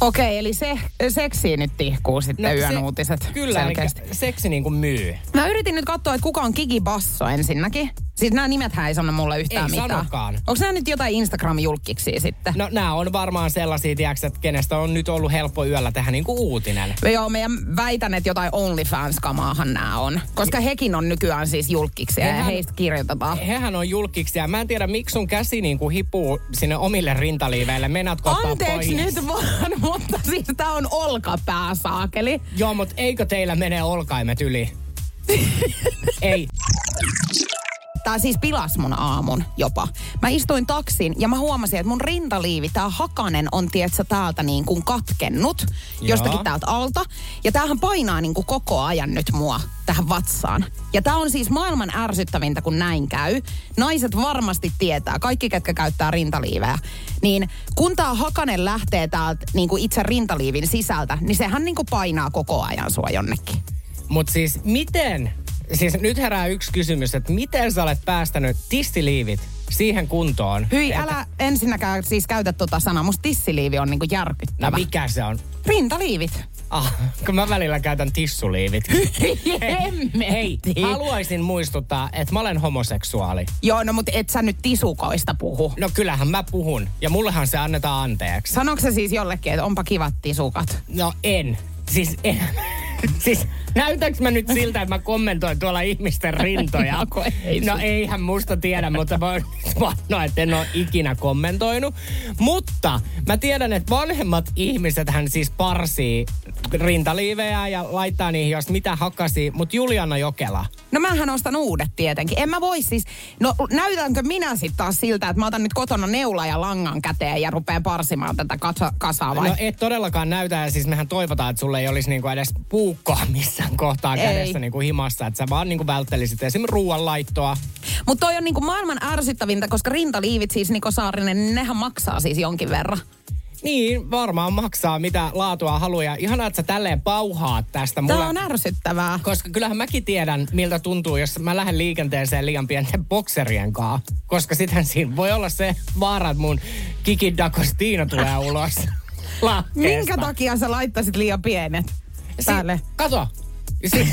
[SPEAKER 2] Okei, eli se, seksiin nyt tihkuu sitten no, yön
[SPEAKER 3] se-
[SPEAKER 2] uutiset.
[SPEAKER 3] Kyllä,
[SPEAKER 2] selkeästi.
[SPEAKER 3] seksi niin kuin myy.
[SPEAKER 2] Mä yritin nyt katsoa, että kuka on Kiki Basso ensinnäkin. Siis nämä nimethän ei sano mulle yhtään
[SPEAKER 3] Ei
[SPEAKER 2] mitään.
[SPEAKER 3] sanokaan.
[SPEAKER 2] Onko nämä nyt jotain Instagram-julkkiksi sitten?
[SPEAKER 3] No nämä on varmaan sellaisia, tiedätkö, että kenestä on nyt ollut helppo yöllä tehdä niin kuin uutinen.
[SPEAKER 2] No Joo, meidän väitän, että jotain OnlyFans-kamaahan nämä on. Koska hekin on nykyään siis julkkiksi ja
[SPEAKER 3] Hehän-
[SPEAKER 2] heistä kirjoitetaan.
[SPEAKER 3] Hehän on julkiksi ja mä en tiedä, miksi sun käsi niin kuin hipuu sinne omille rintaliiveille. Meinaatko
[SPEAKER 2] Anteeksi
[SPEAKER 3] pois?
[SPEAKER 2] nyt vaan, mutta siis tää on olkapää, saakeli.
[SPEAKER 3] Joo, mutta eikö teillä mene olkaimet yli? Ei.
[SPEAKER 2] Tää siis pilas mun aamun jopa. Mä istuin taksin ja mä huomasin, että mun rintaliivi, tää hakanen on tietsä täältä niin kuin katkennut.
[SPEAKER 3] Joo.
[SPEAKER 2] Jostakin täältä alta. Ja tämähän painaa niin kuin koko ajan nyt mua tähän vatsaan. Ja tää on siis maailman ärsyttävintä, kun näin käy. Naiset varmasti tietää, kaikki ketkä käyttää rintaliivejä. Niin kun tää hakanen lähtee täältä niin kuin itse rintaliivin sisältä, niin sehän niin kuin painaa koko ajan sua jonnekin.
[SPEAKER 3] Mutta siis miten, siis nyt herää yksi kysymys, että miten sä olet päästänyt tissiliivit siihen kuntoon?
[SPEAKER 2] Hyi,
[SPEAKER 3] että-
[SPEAKER 2] älä ensinnäkään siis käytä tota sanaa. Musta tissiliivi on niinku
[SPEAKER 3] No
[SPEAKER 2] järkyttävä.
[SPEAKER 3] mikä se on?
[SPEAKER 2] Rintaliivit.
[SPEAKER 3] Ah, kun mä välillä käytän tissuliivit. Hei, haluaisin muistuttaa, että mä olen homoseksuaali.
[SPEAKER 2] Joo, no mutta et sä nyt tisukoista puhu.
[SPEAKER 3] No kyllähän mä puhun, ja mullehan se annetaan anteeksi.
[SPEAKER 2] Sanoiko se siis jollekin, että onpa kivat tisukat?
[SPEAKER 3] No en. Siis en. Siis näytäks mä nyt siltä, että mä kommentoin tuolla ihmisten rintoja?
[SPEAKER 2] No, ei
[SPEAKER 3] no eihän musta tiedä, mutta voin sanoa, että en ole ikinä kommentoinut. Mutta mä tiedän, että vanhemmat ihmiset hän siis parsii rintaliivejä ja laittaa niihin jos mitä hakasi. Mutta Juliana Jokela,
[SPEAKER 2] No mähän ostan uudet tietenkin. En mä voi siis, no näytänkö minä sitten taas siltä, että mä otan nyt kotona neula ja langan käteen ja rupean parsimaan tätä kasa, kasaa vai?
[SPEAKER 3] No et todellakaan näytä, ja siis mehän toivotaan, että sulle ei olisi niinku edes puukkoa missään kohtaa
[SPEAKER 2] Ei.
[SPEAKER 3] kädessä niinku himassa, että sä vaan niinku välttelisit esimerkiksi ruoanlaittoa.
[SPEAKER 2] Mutta toi on niinku maailman ärsyttävintä, koska rintaliivit siis Niko Saarinen, niin nehän maksaa siis jonkin verran.
[SPEAKER 3] Niin, varmaan maksaa mitä laatua haluaa. Ja ihanaa, että sä tälleen pauhaat tästä mulle.
[SPEAKER 2] Tää on ärsyttävää.
[SPEAKER 3] Koska kyllähän mäkin tiedän, miltä tuntuu, jos mä lähden liikenteeseen liian pienten bokserien kanssa. Koska sittenhän siinä voi olla se vaara, että mun Kiki D'Agostino tulee ulos.
[SPEAKER 2] Minkä takia sä laittaisit liian pienet päälle?
[SPEAKER 3] Si- kato. Si-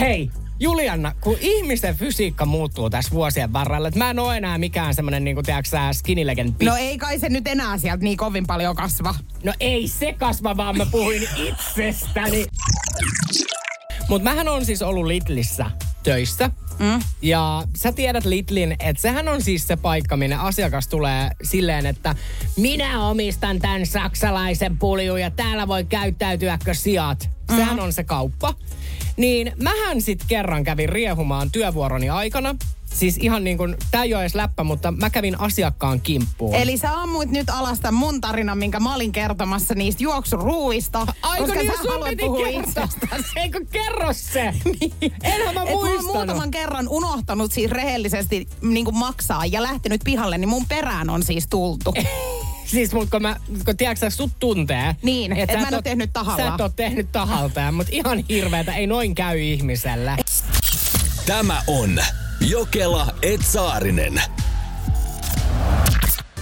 [SPEAKER 3] Hei, Julianna, kun ihmisten fysiikka muuttuu tässä vuosien varrella, että mä en ole enää mikään semmonen, niin kuin tiedätkö skinny legend
[SPEAKER 2] No ei kai se nyt enää sieltä niin kovin paljon kasva.
[SPEAKER 3] No ei se kasva, vaan mä puhuin itsestäni. Mutta mähän on siis ollut Lidlissä töissä. Mm. Ja sä tiedät Lidlin, että sehän on siis se paikka, minne asiakas tulee silleen, että minä omistan tämän saksalaisen puljun ja täällä voi käyttäytyäkö sijat. Mm. Sehän on se kauppa. Niin mähän sit kerran kävin riehumaan työvuoroni aikana. siis ihan niin kuin, tää ei ole edes läppä, mutta mä kävin asiakkaan kimppuun.
[SPEAKER 2] Eli sä ammuit nyt alasta mun tarinan, minkä mä olin kertomassa niistä juoksuruuista.
[SPEAKER 3] Aiko
[SPEAKER 2] koska
[SPEAKER 3] niin,
[SPEAKER 2] sä
[SPEAKER 3] sun
[SPEAKER 2] haluat
[SPEAKER 3] piti. Eikö kerro se? Enhän mä
[SPEAKER 2] Et mä oon
[SPEAKER 3] muistanut.
[SPEAKER 2] muutaman kerran unohtanut siis rehellisesti niin maksaa ja lähtenyt pihalle, niin mun perään on siis tultu.
[SPEAKER 3] Siis mut kun mä, kun tiedätkö sä, sut tuntee.
[SPEAKER 2] Niin, et
[SPEAKER 3] sä
[SPEAKER 2] mä en oo tehnyt tahallaan.
[SPEAKER 3] Sä et oo tehnyt tahaltaan, mutta ihan hirveetä, ei noin käy ihmisellä.
[SPEAKER 1] Tämä on Jokela Etsaarinen.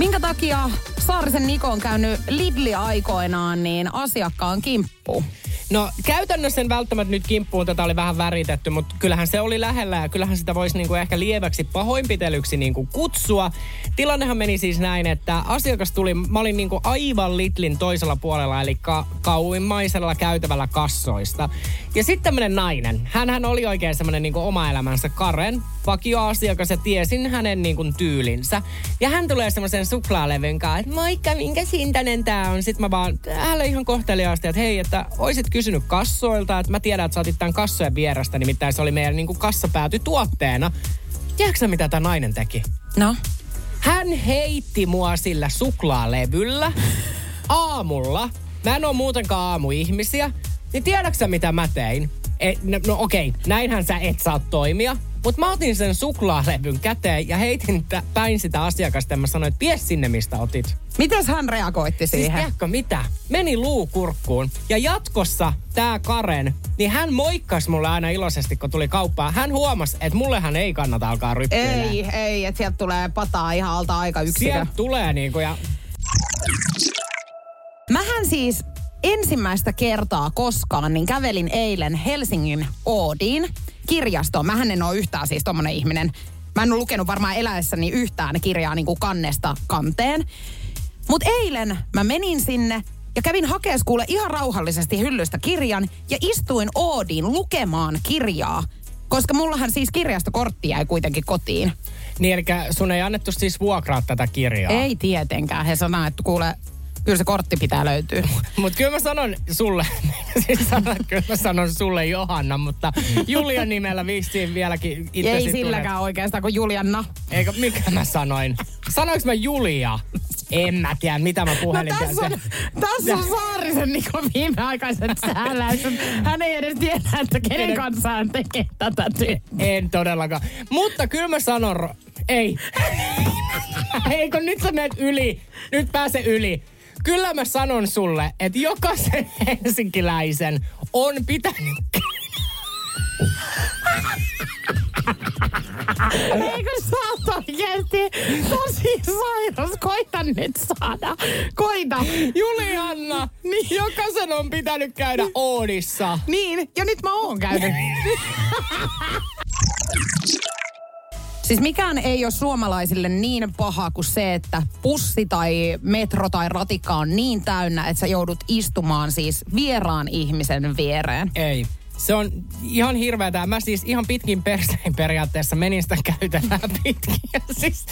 [SPEAKER 2] Minkä takia Saarisen Niko on käynyt Lidli aikoinaan niin asiakkaan kimppuun?
[SPEAKER 3] No käytännössä en välttämättä nyt kimppuun tätä oli vähän väritetty, mutta kyllähän se oli lähellä ja kyllähän sitä voisi niinku ehkä lieväksi pahoinpitelyksi niinku kutsua. Tilannehan meni siis näin, että asiakas tuli, mä olin niinku aivan Litlin toisella puolella, eli ka- kauimmaisella käytävällä kassoista. Ja sitten tämmönen nainen, hän oli oikein semmoinen niinku oma elämänsä Karen, vakioasiakas ja tiesin hänen niinku tyylinsä. Ja hän tulee semmoisen suklaalevyn kanssa, että moikka, minkä hintainen tää on. Sitten mä vaan, hänelle ihan kohteliaasti, että hei, että oisit kysynyt kassoilta, että mä tiedän, että sä otit tämän kassojen vierestä, nimittäin se oli meidän niinku kassapääty tuotteena. Tiedätkö mitä tämä nainen teki?
[SPEAKER 2] No?
[SPEAKER 3] Hän heitti mua sillä suklaalevyllä aamulla. Mä en oo muutenkaan aamuihmisiä. Niin tiedätkö mitä mä tein? E, no, no okei, näinhän sä et saa toimia. Mutta mä otin sen suklaalevyn käteen ja heitin päin sitä asiakasta ja mä sanoin, että pie sinne, mistä otit.
[SPEAKER 2] Mites hän reagoitti
[SPEAKER 3] Siis
[SPEAKER 2] siihen?
[SPEAKER 3] tiedätkö mitä? Meni luu kurkkuun. Ja jatkossa tää Karen, niin hän moikkasi mulle aina iloisesti, kun tuli kauppaan. Hän huomasi, että mullehan ei kannata alkaa ryppyilemään.
[SPEAKER 2] ei, ei, että sieltä tulee pataa ihan alta aika yksikö.
[SPEAKER 3] Sieltä tulee niinku ja
[SPEAKER 2] Mähän siis ensimmäistä kertaa koskaan niin kävelin eilen Helsingin Oodiin kirjastoon. Mähän en ole yhtään siis tommonen ihminen. Mä en ole lukenut varmaan eläessäni yhtään kirjaa niin kuin kannesta kanteen. Mutta eilen mä menin sinne ja kävin hakees kuule ihan rauhallisesti hyllystä kirjan ja istuin Oodiin lukemaan kirjaa. Koska mullahan siis kirjastokortti jäi kuitenkin kotiin.
[SPEAKER 3] Niin, eli sun ei annettu siis vuokraa tätä kirjaa.
[SPEAKER 2] Ei tietenkään. He sanoivat, että kuule, kyllä se kortti pitää löytyä.
[SPEAKER 3] Mutta kyllä mä sanon sulle, siis sanon, kyllä mä sanon sulle Johanna, mutta Julian nimellä vissiin vieläkin itse
[SPEAKER 2] Ei silläkään oikeastaan kuin Julianna.
[SPEAKER 3] Eikö, mikä mä sanoin? Sanoinko mä Julia? En mä tiedä, mitä mä
[SPEAKER 2] No
[SPEAKER 3] puhelin.
[SPEAKER 2] tässä on, tässä on Saarisen Niko viimeaikaiset sähläykset. Hän ei edes tiedä, että kenen kanssa hän tekee tätä työtä.
[SPEAKER 3] En todellakaan. Mutta kyllä mä sanon... Ei. Eikö nyt sä menet yli? Nyt pääse yli. Kyllä mä sanon sulle, että jokaisen helsinkiläisen on pitänyt
[SPEAKER 2] Eikö sä oot oikeesti tosi sairas? Koita nyt saada. Koita.
[SPEAKER 3] Julianna, niin. jokaisen on pitänyt käydä Oodissa.
[SPEAKER 2] Niin, ja nyt mä oon käynyt. Siis mikään ei ole suomalaisille niin paha kuin se, että pussi tai metro tai ratikka on niin täynnä, että sä joudut istumaan siis vieraan ihmisen viereen.
[SPEAKER 3] Ei. Se on ihan hirveetä. Mä siis ihan pitkin perseen periaatteessa menin sitä käytävää pitkin. Ja siis,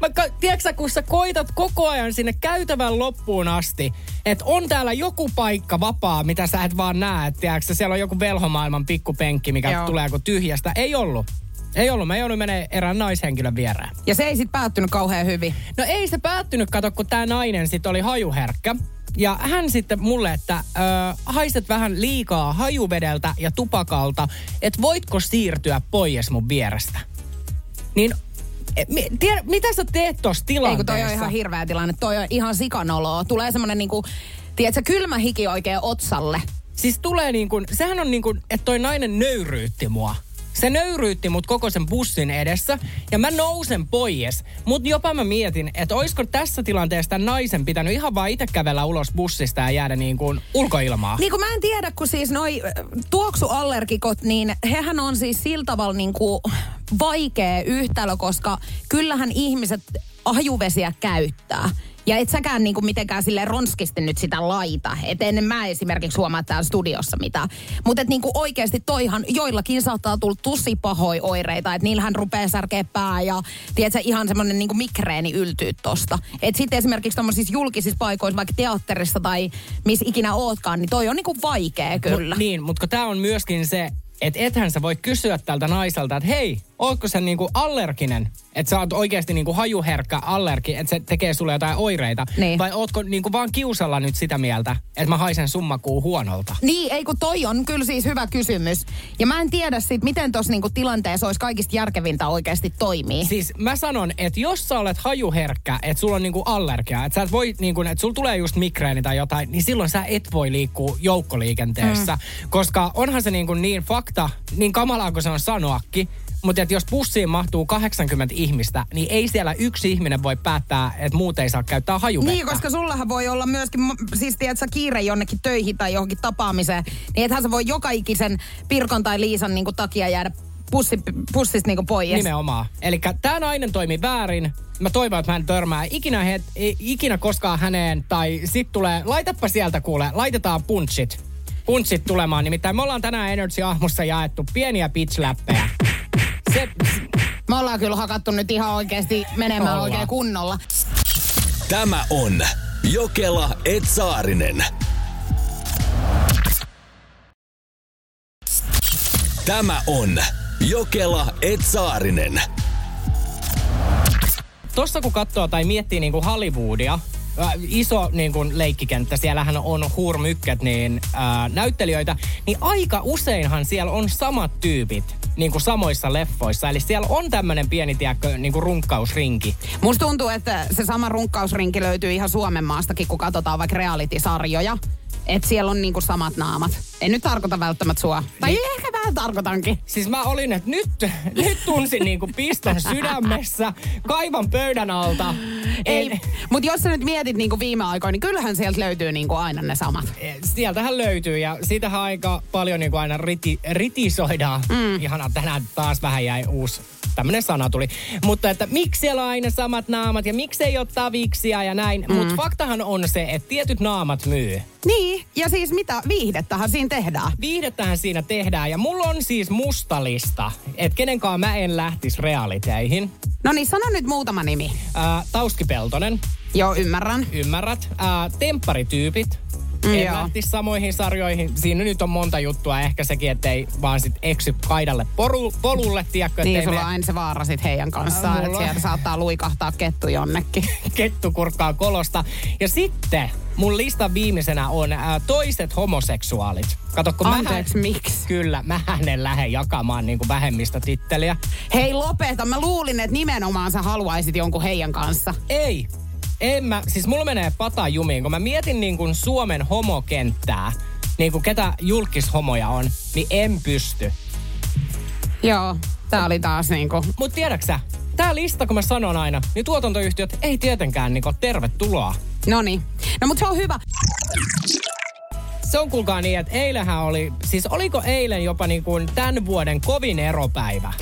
[SPEAKER 3] mä, tiedätkö kun sä koitat koko ajan sinne käytävän loppuun asti, että on täällä joku paikka vapaa, mitä sä et vaan näe. Tiedätkö siellä on joku velhomaailman pikkupenkki, mikä
[SPEAKER 2] Joo.
[SPEAKER 3] tulee kuin tyhjästä. Ei ollut. Ei ollut. Mä joudun menee erään naishenkilön viereen.
[SPEAKER 2] Ja se ei sit päättynyt kauhean hyvin.
[SPEAKER 3] No ei se päättynyt, kato, kun tämä nainen sitten oli hajuherkkä. Ja hän sitten mulle, että ö, haistat vähän liikaa hajuvedeltä ja tupakalta, että voitko siirtyä pois mun vierestä. Niin, e, mi- tiedä, mitä sä teet tuossa
[SPEAKER 2] Ei kun
[SPEAKER 3] tilanteessa?
[SPEAKER 2] toi on ihan hirveä tilanne. Toi on ihan sikanoloa. Tulee semmonen niinku, tiedätkö, kylmä hiki oikein otsalle.
[SPEAKER 3] Siis tulee niin kuin, sehän on niin kuin, että toi nainen nöyryytti mua. Se nöyryytti mut koko sen bussin edessä ja mä nousen pois. Mut jopa mä mietin, että oisko tässä tilanteessa naisen pitänyt ihan vaan itse kävellä ulos bussista ja jäädä niin kuin ulkoilmaa.
[SPEAKER 2] Niin kuin mä en tiedä, kun siis noi äh, tuoksuallergikot, niin hehän on siis sillä tavalla niin kuin vaikea yhtälö, koska kyllähän ihmiset ahjuvesiä käyttää. Ja et säkään niinku mitenkään sille ronskisti nyt sitä laita. Et en mä esimerkiksi huomaa täällä studiossa mitään. Mutta niinku oikeasti toihan joillakin saattaa tulla tosi pahoja oireita. Että niillähän rupeaa särkeä pää ja tiedätkö, ihan semmoinen niinku migreeni yltyy tosta. Et sitten esimerkiksi tommosissa julkisissa paikoissa, vaikka teatterissa tai missä ikinä ootkaan, niin toi on niinku vaikea kyllä.
[SPEAKER 3] Mut, niin, mutta tämä on myöskin se, että ethän sä voi kysyä tältä naiselta, että hei, ootko sä niinku allerginen, että sä oot oikeasti niinku hajuherkkä allergi, että se tekee sulle jotain oireita,
[SPEAKER 2] Niin.
[SPEAKER 3] vai ootko niinku vaan kiusalla nyt sitä mieltä, että mä haisen summakuu huonolta?
[SPEAKER 2] Niin, ei kun toi on kyllä siis hyvä kysymys. Ja mä en tiedä sit, miten tuossa niinku tilanteessa olisi kaikista järkevintä oikeasti toimii.
[SPEAKER 3] Siis mä sanon, että jos sä olet hajuherkkä, että sulla on niinku allergia, että sä et voi niinku, että sulla tulee just migreeni tai jotain, niin silloin sä et voi liikkua joukkoliikenteessä. Mm. Koska onhan se niinku niin fakta, niin kamalaa kuin se on sanoakin, mutta että jos bussiin mahtuu 80 ihmistä, niin ei siellä yksi ihminen voi päättää, että muut ei saa käyttää hajuvettä.
[SPEAKER 2] Niin, koska sullahan voi olla myöskin, siis tiedät sä kiire jonnekin töihin tai johonkin tapaamiseen, niin ethän sä voi joka ikisen Pirkon tai Liisan niinku takia jäädä pussi, pussista niinku pois.
[SPEAKER 3] Nimenomaan. Eli tämä nainen toimi väärin. Mä toivon, että mä en törmää ikinä, het, ikinä koskaan häneen. Tai sit tulee, laitapa sieltä kuule, laitetaan punchit. Punchit tulemaan. Nimittäin me ollaan tänään Energy Ahmussa jaettu pieniä pitch-läppejä. Se,
[SPEAKER 2] Me ollaan kyllä hakattu nyt ihan oikeasti menemään
[SPEAKER 3] Ollaan.
[SPEAKER 2] oikein kunnolla.
[SPEAKER 1] Tämä on Jokela Etsaarinen. Tämä on Jokela Etsaarinen.
[SPEAKER 3] tossa kun katsoo tai miettii niinku Hollywoodia, iso niin kuin leikkikenttä, siellähän on hurmykket, niin äh, näyttelijöitä, niin aika useinhan siellä on samat tyypit niin kuin samoissa leffoissa. Eli siellä on tämmöinen pieni, tiedätkö, niin kuin runkkausrinki.
[SPEAKER 2] Musta tuntuu, että se sama runkkausrinki löytyy ihan Suomen maastakin, kun katsotaan vaikka reality-sarjoja. Että siellä on niinku samat naamat. En nyt tarkoita välttämättä sua. Tai
[SPEAKER 3] Niin.
[SPEAKER 2] ehkä vähän tarkoitankin.
[SPEAKER 3] Siis mä olin, että nyt, nyt tunsin niin kuin piston sydämessä, kaivan pöydän alta.
[SPEAKER 2] Ei, mutta jos sä nyt mietit niinku viime aikoina, niin kyllähän sieltä löytyy niinku aina ne samat.
[SPEAKER 3] Sieltähän löytyy ja siitähän aika paljon niin kuin aina riti, ritisoidaan. Mm. Ihana, tänään taas vähän jäi uusi tämmöinen sana tuli. Mutta että miksi siellä on aina samat naamat ja miksi ei ottaa viksiä ja näin. Mm. Mutta faktahan on se, että tietyt naamat myy.
[SPEAKER 2] Niin, ja siis mitä viihdettähän siinä tehdään.
[SPEAKER 3] Viihdettähän siinä tehdään ja mulla on siis musta lista, että kenenkaan mä en lähtisi realiteihin.
[SPEAKER 2] No niin, sano nyt muutama nimi.
[SPEAKER 3] Ää, Tauski Peltonen,
[SPEAKER 2] Joo, ymmärrän.
[SPEAKER 3] ymmärrät. Ää, tempparityypit.
[SPEAKER 2] Mm,
[SPEAKER 3] En lähtisi samoihin sarjoihin. Siinä nyt on monta juttua. Ehkä sekin, ettei vaan sit eksy kaidalle poru, polulle, tiedätkö,
[SPEAKER 2] Niin, sulla
[SPEAKER 3] me
[SPEAKER 2] on aina se vaara sit heidän kanssaan, että sieltä saattaa luikahtaa kettu jonnekin.
[SPEAKER 3] kettu kurkkaa kolosta. Ja sitten mun listan viimeisenä on ää, toiset homoseksuaalit. Kato, kun
[SPEAKER 2] Anteeksi, miksi?
[SPEAKER 3] Kyllä, mä en lähde jakamaan niin vähemmistötitteliä.
[SPEAKER 2] Hei lopeta, mä luulin, että nimenomaan sä haluaisit jonkun heidän kanssa.
[SPEAKER 3] Ei. En mä, siis mulla menee pata jumiin, kun mä mietin niin kuin Suomen homokenttää, niin kuin ketä julkishomoja on, niin en pysty.
[SPEAKER 2] Joo, tää oli taas niinku...
[SPEAKER 3] Mut tiedäksä, tää lista, kun mä sanon aina, niin tuotantoyhtiöt ei tietenkään niin kuin tervetuloa.
[SPEAKER 2] Noniin. No mut se on hyvä.
[SPEAKER 3] Se on kuulkaa niin, että eilähän oli, siis oliko eilen jopa niin kuin tämän vuoden kovin eropäivä?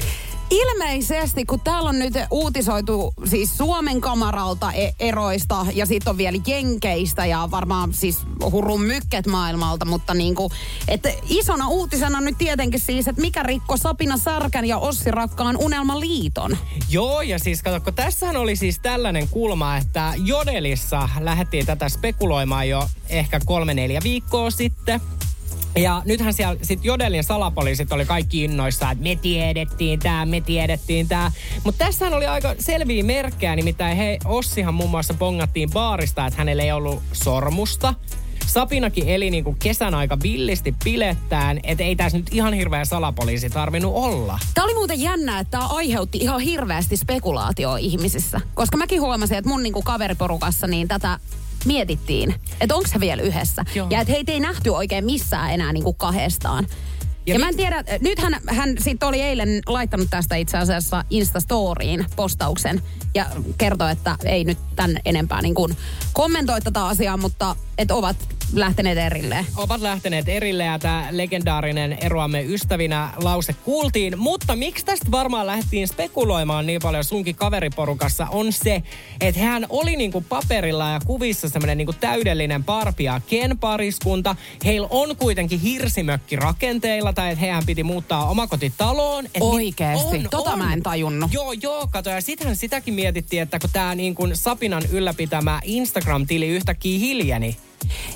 [SPEAKER 2] Ilmeisesti, kun täällä on nyt uutisoitu siis Suomen kamaralta e- eroista ja sitten on vielä Jenkeistä ja varmaan siis hurun mykket maailmalta, mutta niinku, että isona uutisena nyt tietenkin siis, että mikä rikko Sapina Särkän ja Ossi Rakkaan unelmaliiton.
[SPEAKER 3] Joo, ja siis kato, kun tässähän oli siis tällainen kulma, että Jodelissa lähdettiin tätä spekuloimaan jo ehkä kolme neljä viikkoa sitten. Ja nythän siellä sit Jodelin salapoliisit oli kaikki innoissaan, että me tiedettiin tää, me tiedettiin tää. Mutta tässähän oli aika selviä merkkejä, nimittäin he, Ossihan muun muassa pongattiin baarista, että hänellä ei ollut sormusta. Sapinakin eli niinku kesän aika villisti pilettään, että ei tässä nyt ihan hirveä salapoliisi tarvinnut olla.
[SPEAKER 2] Tämä oli muuten jännä, että tämä aiheutti ihan hirveästi spekulaatioa ihmisissä. Koska mäkin huomasin, että mun niinku kaveriporukassa niin tätä mietittiin, että onko he vielä yhdessä.
[SPEAKER 3] Joo.
[SPEAKER 2] Ja että heitä ei nähty oikein missään enää niinku kahdestaan. Ja,
[SPEAKER 3] Ja
[SPEAKER 2] mä en tiedä, nyt hän, hän sitten oli eilen laittanut tästä itse asiassa Instastoriin postauksen ja kertoi, että ei nyt tän enempää niin kuin kommentoi tätä asiaa, mutta että ovat lähteneet erilleen.
[SPEAKER 3] ovat lähteneet erille ja tämä legendaarinen eroamme ystävinä lause kuultiin. Mutta miksi tästä varmaan lähdettiin spekuloimaan niin paljon sunkin kaveriporukassa on se, että hän oli niinku paperilla ja kuvissa semmoinen niinku täydellinen Barbie ja Ken pariskunta. Heillä on kuitenkin hirsimökki rakenteilla tai että heidän piti muuttaa omakotitaloon. Et
[SPEAKER 2] Oikeesti? Tota mä en tajunnut.
[SPEAKER 3] Joo, joo, kato. Ja sittenhän sitäkin mietittiin, että kun tämä niin kuin Sapinan ylläpitämä Instagram-tili yhtäkkiä hiljeni,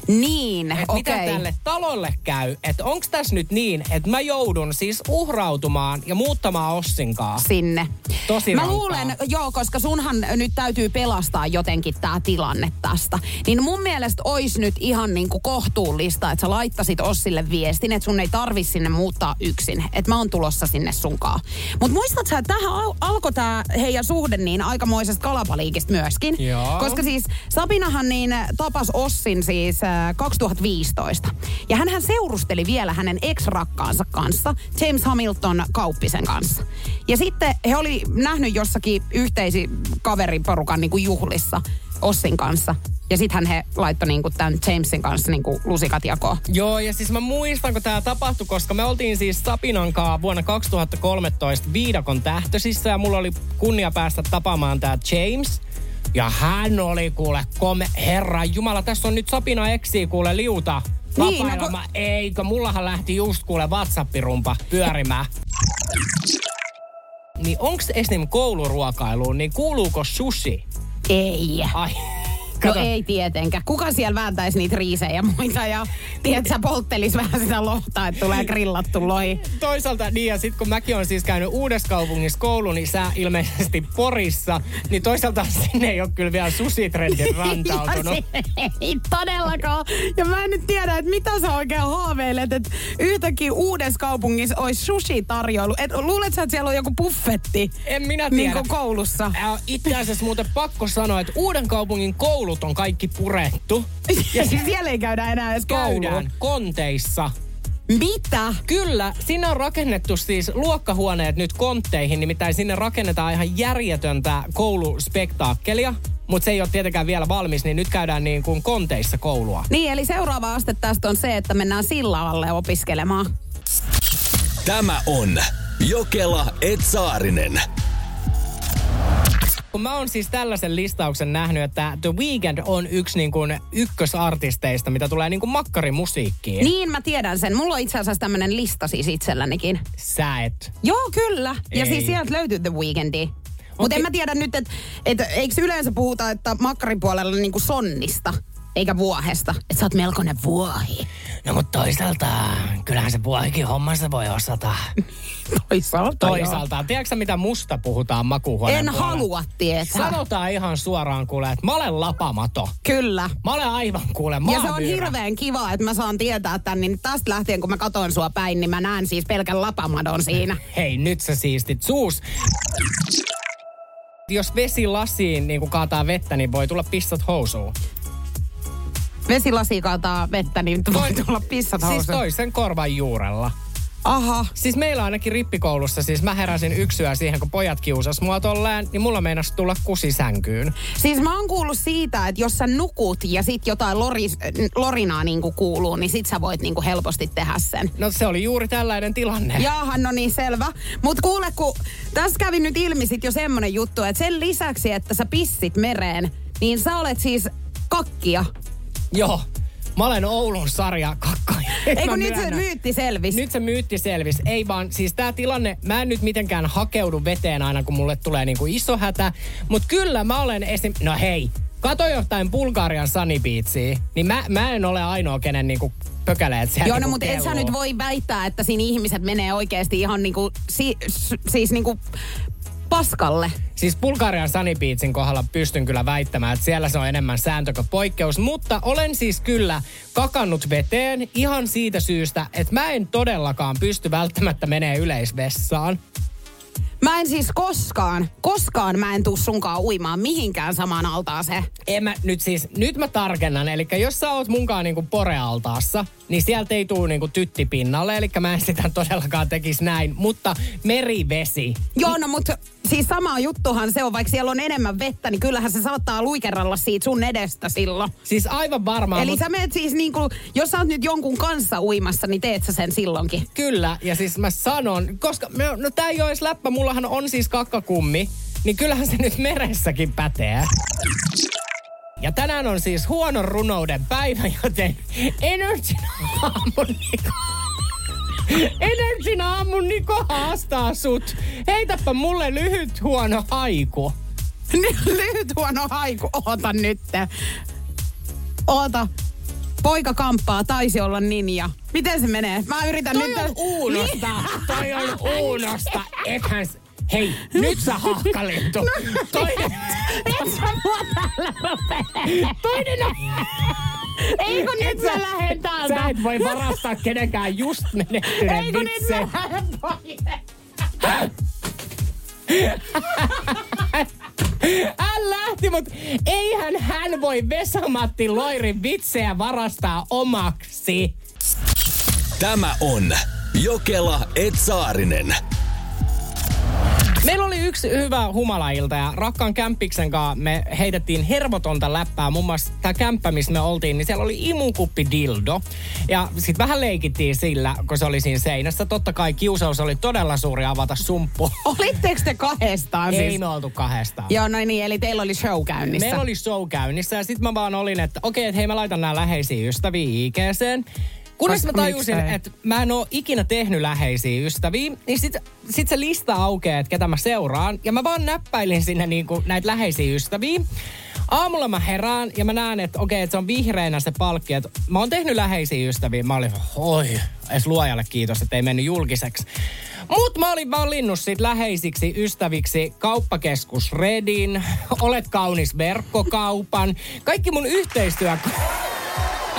[SPEAKER 2] Niin,
[SPEAKER 3] Et
[SPEAKER 2] okei.
[SPEAKER 3] Mitä tälle talolle käy? Että onko tässä nyt niin, että mä joudun siis uhrautumaan ja muuttamaan Ossinkaa?
[SPEAKER 2] sinne.
[SPEAKER 3] Tosi
[SPEAKER 2] Mä
[SPEAKER 3] rankkaa.
[SPEAKER 2] luulen, joo, koska sunhan nyt täytyy pelastaa jotenkin tämä tilanne tästä. Niin mun mielestä olisi nyt ihan niinku kohtuullista, että sä laittasit Ossille viestin, että sun ei tarvi sinne muuttaa yksin. Että mä oon tulossa sinne sunkaan. Mutta muistat sä, että tähän al- alkoi tämä heidän suhde niin aikamoisesta kalapaliikista myöskin.
[SPEAKER 3] Joo.
[SPEAKER 2] Koska siis Sabinahan niin tapas Ossin siis äh, 2015. Ja hän seurusteli vielä hänen ex-rakkaansa kanssa, James Hamilton Kauppisen kanssa. Ja sitten he oli nähnyt jossakin yhteisi kaveriporukan niin kuin juhlissa Ossin kanssa. Ja sittenhän he laittoi niin kuin tämän Jamesin kanssa niin kuin lusikat jakoon.
[SPEAKER 3] Joo, ja siis mä muistan, kun tämä tapahtui, koska me oltiin siis Sapinankaa vuonna 2013 viidakon tähtösissä ja mulla oli kunnia päästä tapaamaan tämä James. Ja hän oli kuule kome, herra Jumala, tässä on nyt Sapina eksii kuule liuta.
[SPEAKER 2] Niin, no
[SPEAKER 3] mä, eikö, mullahan lähti just kuule WhatsApp-rumpa pyörimään. niin onks esim. kouluruokailuun, niin kuuluuko sushi?
[SPEAKER 2] Ei.
[SPEAKER 3] Ai,
[SPEAKER 2] No
[SPEAKER 3] kato.
[SPEAKER 2] ei tietenkään. Kuka siellä vääntäisi niitä riisejä ja muita ja tiedät, sä polttelis vähän sitä lohtaa, että tulee grillattu lohi.
[SPEAKER 3] toisaalta niin, ja sitten kun mäkin on siis käynyt uudessa kaupungissa koulu, niin sä ilmeisesti Porissa, niin toisaalta sinne ei ole kyllä vielä susitrendin rantautunut.
[SPEAKER 2] Ei todellakaan. Ja mä en nyt tiedä, että mitä sä oikein haaveilet, että yhtäkkiä uudessa kaupungissa olisi sushi-tarjoilu. Et luulet sä, että siellä on joku buffetti
[SPEAKER 3] En minä
[SPEAKER 2] niin
[SPEAKER 3] tiedä.
[SPEAKER 2] kuin koulussa?
[SPEAKER 3] Itse asiassa muuten pakko sanoa, että uuden kaupungin koulut on kaikki purettu.
[SPEAKER 2] Ja siis siellä ei käydä enää edes koulua.
[SPEAKER 3] Käydään konteissa.
[SPEAKER 2] Mitä?
[SPEAKER 3] Kyllä, sinne on rakennettu siis luokkahuoneet nyt kontteihin, nimittäin sinne rakennetaan ihan järjetöntä kouluspektaakkelia. Mutta se ei ole tietenkään vielä valmis, niin nyt käydään niin kuin konteissa koulua.
[SPEAKER 2] Niin, eli seuraava aste tästä on se, että mennään sillalle opiskelemaan.
[SPEAKER 1] Tämä on Jokela Etsaarinen.
[SPEAKER 3] Kun mä oon siis tällaisen listauksen nähnyt, että The Weeknd on yksi niin kuin ykkösartisteista, mitä tulee niin kuin makkarimusiikkiin.
[SPEAKER 2] Niin, mä tiedän sen. Mulla on itse asiassa tämmönen lista siis itsellänikin.
[SPEAKER 3] Sä et.
[SPEAKER 2] Joo, kyllä. Ja
[SPEAKER 3] Ei.
[SPEAKER 2] siis sieltä löytyy The Weekendi. Mutta en mä tiedä nyt, että et, eikö yleensä puhuta, että makkaripuolella niinku sonnista, eikä vuohesta. Että sä oot melkoinen vuohi.
[SPEAKER 3] No mutta toisaalta, kyllähän se vuohikin hommassa voi osata.
[SPEAKER 2] Toisaalta.
[SPEAKER 3] Toisaalta, tiedätkö sä, mitä musta puhutaan makuuhuoneen
[SPEAKER 2] En
[SPEAKER 3] puolella?
[SPEAKER 2] halua tietää.
[SPEAKER 3] Sanotaan ihan suoraan kuule, että mä olen lapamato.
[SPEAKER 2] Kyllä.
[SPEAKER 3] Mä olen aivan kuule
[SPEAKER 2] Ja se on hirveän kiva, että mä saan tietää tän, niin tästä lähtien kun mä katon sua päin, niin mä näen siis pelkän lapamadon siinä.
[SPEAKER 3] Hei, nyt sä siistit suus. Jos vesi lasiin niin kun kaataa vettä, niin voi tulla pissat housuun.
[SPEAKER 2] Vesilasi kaataa vettä, niin voi tulla pissat
[SPEAKER 3] Siis toisen korvan juurella.
[SPEAKER 2] Aha.
[SPEAKER 3] Siis meillä ainakin rippikoulussa, siis mä heräsin yksyä siihen, kun pojat kiusas mua tolleen, niin mulla meinasi tulla kusi sänkyyn.
[SPEAKER 2] Siis mä oon kuullut siitä, että jos sä nukut ja sit jotain loris, lorinaa niinku kuuluu, niin sit sä voit niinku helposti tehdä sen.
[SPEAKER 3] No se oli juuri tällainen tilanne.
[SPEAKER 2] Jaahan, no niin, selvä. Mut kuule, kun tässä kävi nyt ilmi sit jo semmonen juttu, että sen lisäksi, että sä pissit mereen, niin sä olet siis kakkia.
[SPEAKER 3] Joo. Mä olen Oulun sarja kakkoja.
[SPEAKER 2] Ei kun nyt se myytti selvisi.
[SPEAKER 3] Nyt se myytti selvisi. Ei vaan, siis tää tilanne, mä en nyt mitenkään hakeudu veteen aina, kun mulle tulee niinku iso hätä. Mut kyllä mä olen esim... No hei, kato jotain Bulgarian Sunny Beachia, niin mä, mä en ole ainoa, kenen niinku pökäleet siellä
[SPEAKER 2] Joo, no
[SPEAKER 3] niinku
[SPEAKER 2] mutta et sä nyt voi väittää, että siinä ihmiset menee oikeasti ihan niinku, si, siis niinku paskalle.
[SPEAKER 3] Siis Bulgarian Sunny Beachin kohdalla pystyn kyllä väittämään, että siellä se on enemmän sääntö kuin poikkeus. Mutta olen siis kyllä kakannut veteen ihan siitä syystä, että mä en todellakaan pysty välttämättä menee yleisvessaan.
[SPEAKER 2] Mä en siis koskaan, koskaan mä en tuu sunkaan uimaan mihinkään samaan altaaseen.
[SPEAKER 3] En mä, nyt siis, nyt mä tarkennan. Eli jos sä oot munkaan niinku porealtaassa, niin sieltä ei tuu niinku tytti pinnalle. Eli mä en sitä todellakaan tekisi näin. Mutta merivesi.
[SPEAKER 2] Joo, no mutta siis sama juttuhan se on, vaikka siellä on enemmän vettä, niin kyllähän se saattaa luikeralla siitä sun edestä silloin.
[SPEAKER 3] Siis aivan varmaan.
[SPEAKER 2] Eli
[SPEAKER 3] mut
[SPEAKER 2] sä menet siis niinku, jos sä oot nyt jonkun kanssa uimassa, niin teet sä sen silloinkin.
[SPEAKER 3] Kyllä, ja siis mä sanon, koska no, no tää ei ole edes läppä, mullahan on siis kakkakummi, niin kyllähän se nyt meressäkin pätee. Ja tänään on siis huonon runouden päivä, joten Energyn aamun Niko. Energyn aamun Niko haastaa sut. Heitäpä mulle lyhyt huono haiku.
[SPEAKER 2] Lyhyt huono haiku, oota nyt. Oota. Poika kamppaa, taisi olla ninja. Miten se menee? Mä yritän
[SPEAKER 3] Toi
[SPEAKER 2] nyt...
[SPEAKER 3] on uunosta. Toi on uunosta. Ethän... Hei, nyt sä hahkalintu. Toinen...
[SPEAKER 2] Et sä mua täällä rupee.
[SPEAKER 3] Toinen on...
[SPEAKER 2] Ei kun nyt mä
[SPEAKER 3] sä-
[SPEAKER 2] lähden täältä.
[SPEAKER 3] Sä et voi varastaa kenenkään just menehtyneen
[SPEAKER 2] Ei kun nyt mä lähden.
[SPEAKER 3] Hän lähti, mutta eihän hän voi Vesamatti Loirin vitsejä varastaa omaksi.
[SPEAKER 1] Tämä on Jokela Etsaarinen.
[SPEAKER 3] Meillä oli yksi hyvä humalailta ja rakkaan kämppiksen kanssa me heitettiin hermotonta läppää. Muun muassa tämä kämppä, missä me oltiin, niin siellä oli imukuppi dildo. Ja sitten vähän leikittiin sillä, kun se oli siinä seinässä. Totta kai kiusaus oli todella suuri avata sumppu.
[SPEAKER 2] Olitteko te kahdestaan
[SPEAKER 3] Ei
[SPEAKER 2] siis?
[SPEAKER 3] me oltu kahdestaan.
[SPEAKER 2] Joo, noin niin, eli teillä oli show käynnissä.
[SPEAKER 3] Meillä oli show käynnissä ja sitten mä vaan olin, että okei, että hei mä laitan nämä läheisiä ystäviä IGCen. Kunnes mä tajusin, että mä en oo ikinä tehnyt läheisiä ystäviä, niin sit, sit se lista aukeaa, että ketä mä seuraan. Ja mä vaan näppäilin sinne niinku näitä läheisiä ystäviä. Aamulla mä herään ja mä näen, että okei, että se on vihreänä se palkki. Että mä oon tehnyt läheisiä ystäviä. Mä olin, oi, edes luojalle kiitos, että ei mennyt julkiseksi. Mut mä olin valinnut sit läheisiksi ystäviksi kauppakeskus Redin, Olet kaunis verkkokaupan, kaikki mun yhteistyö...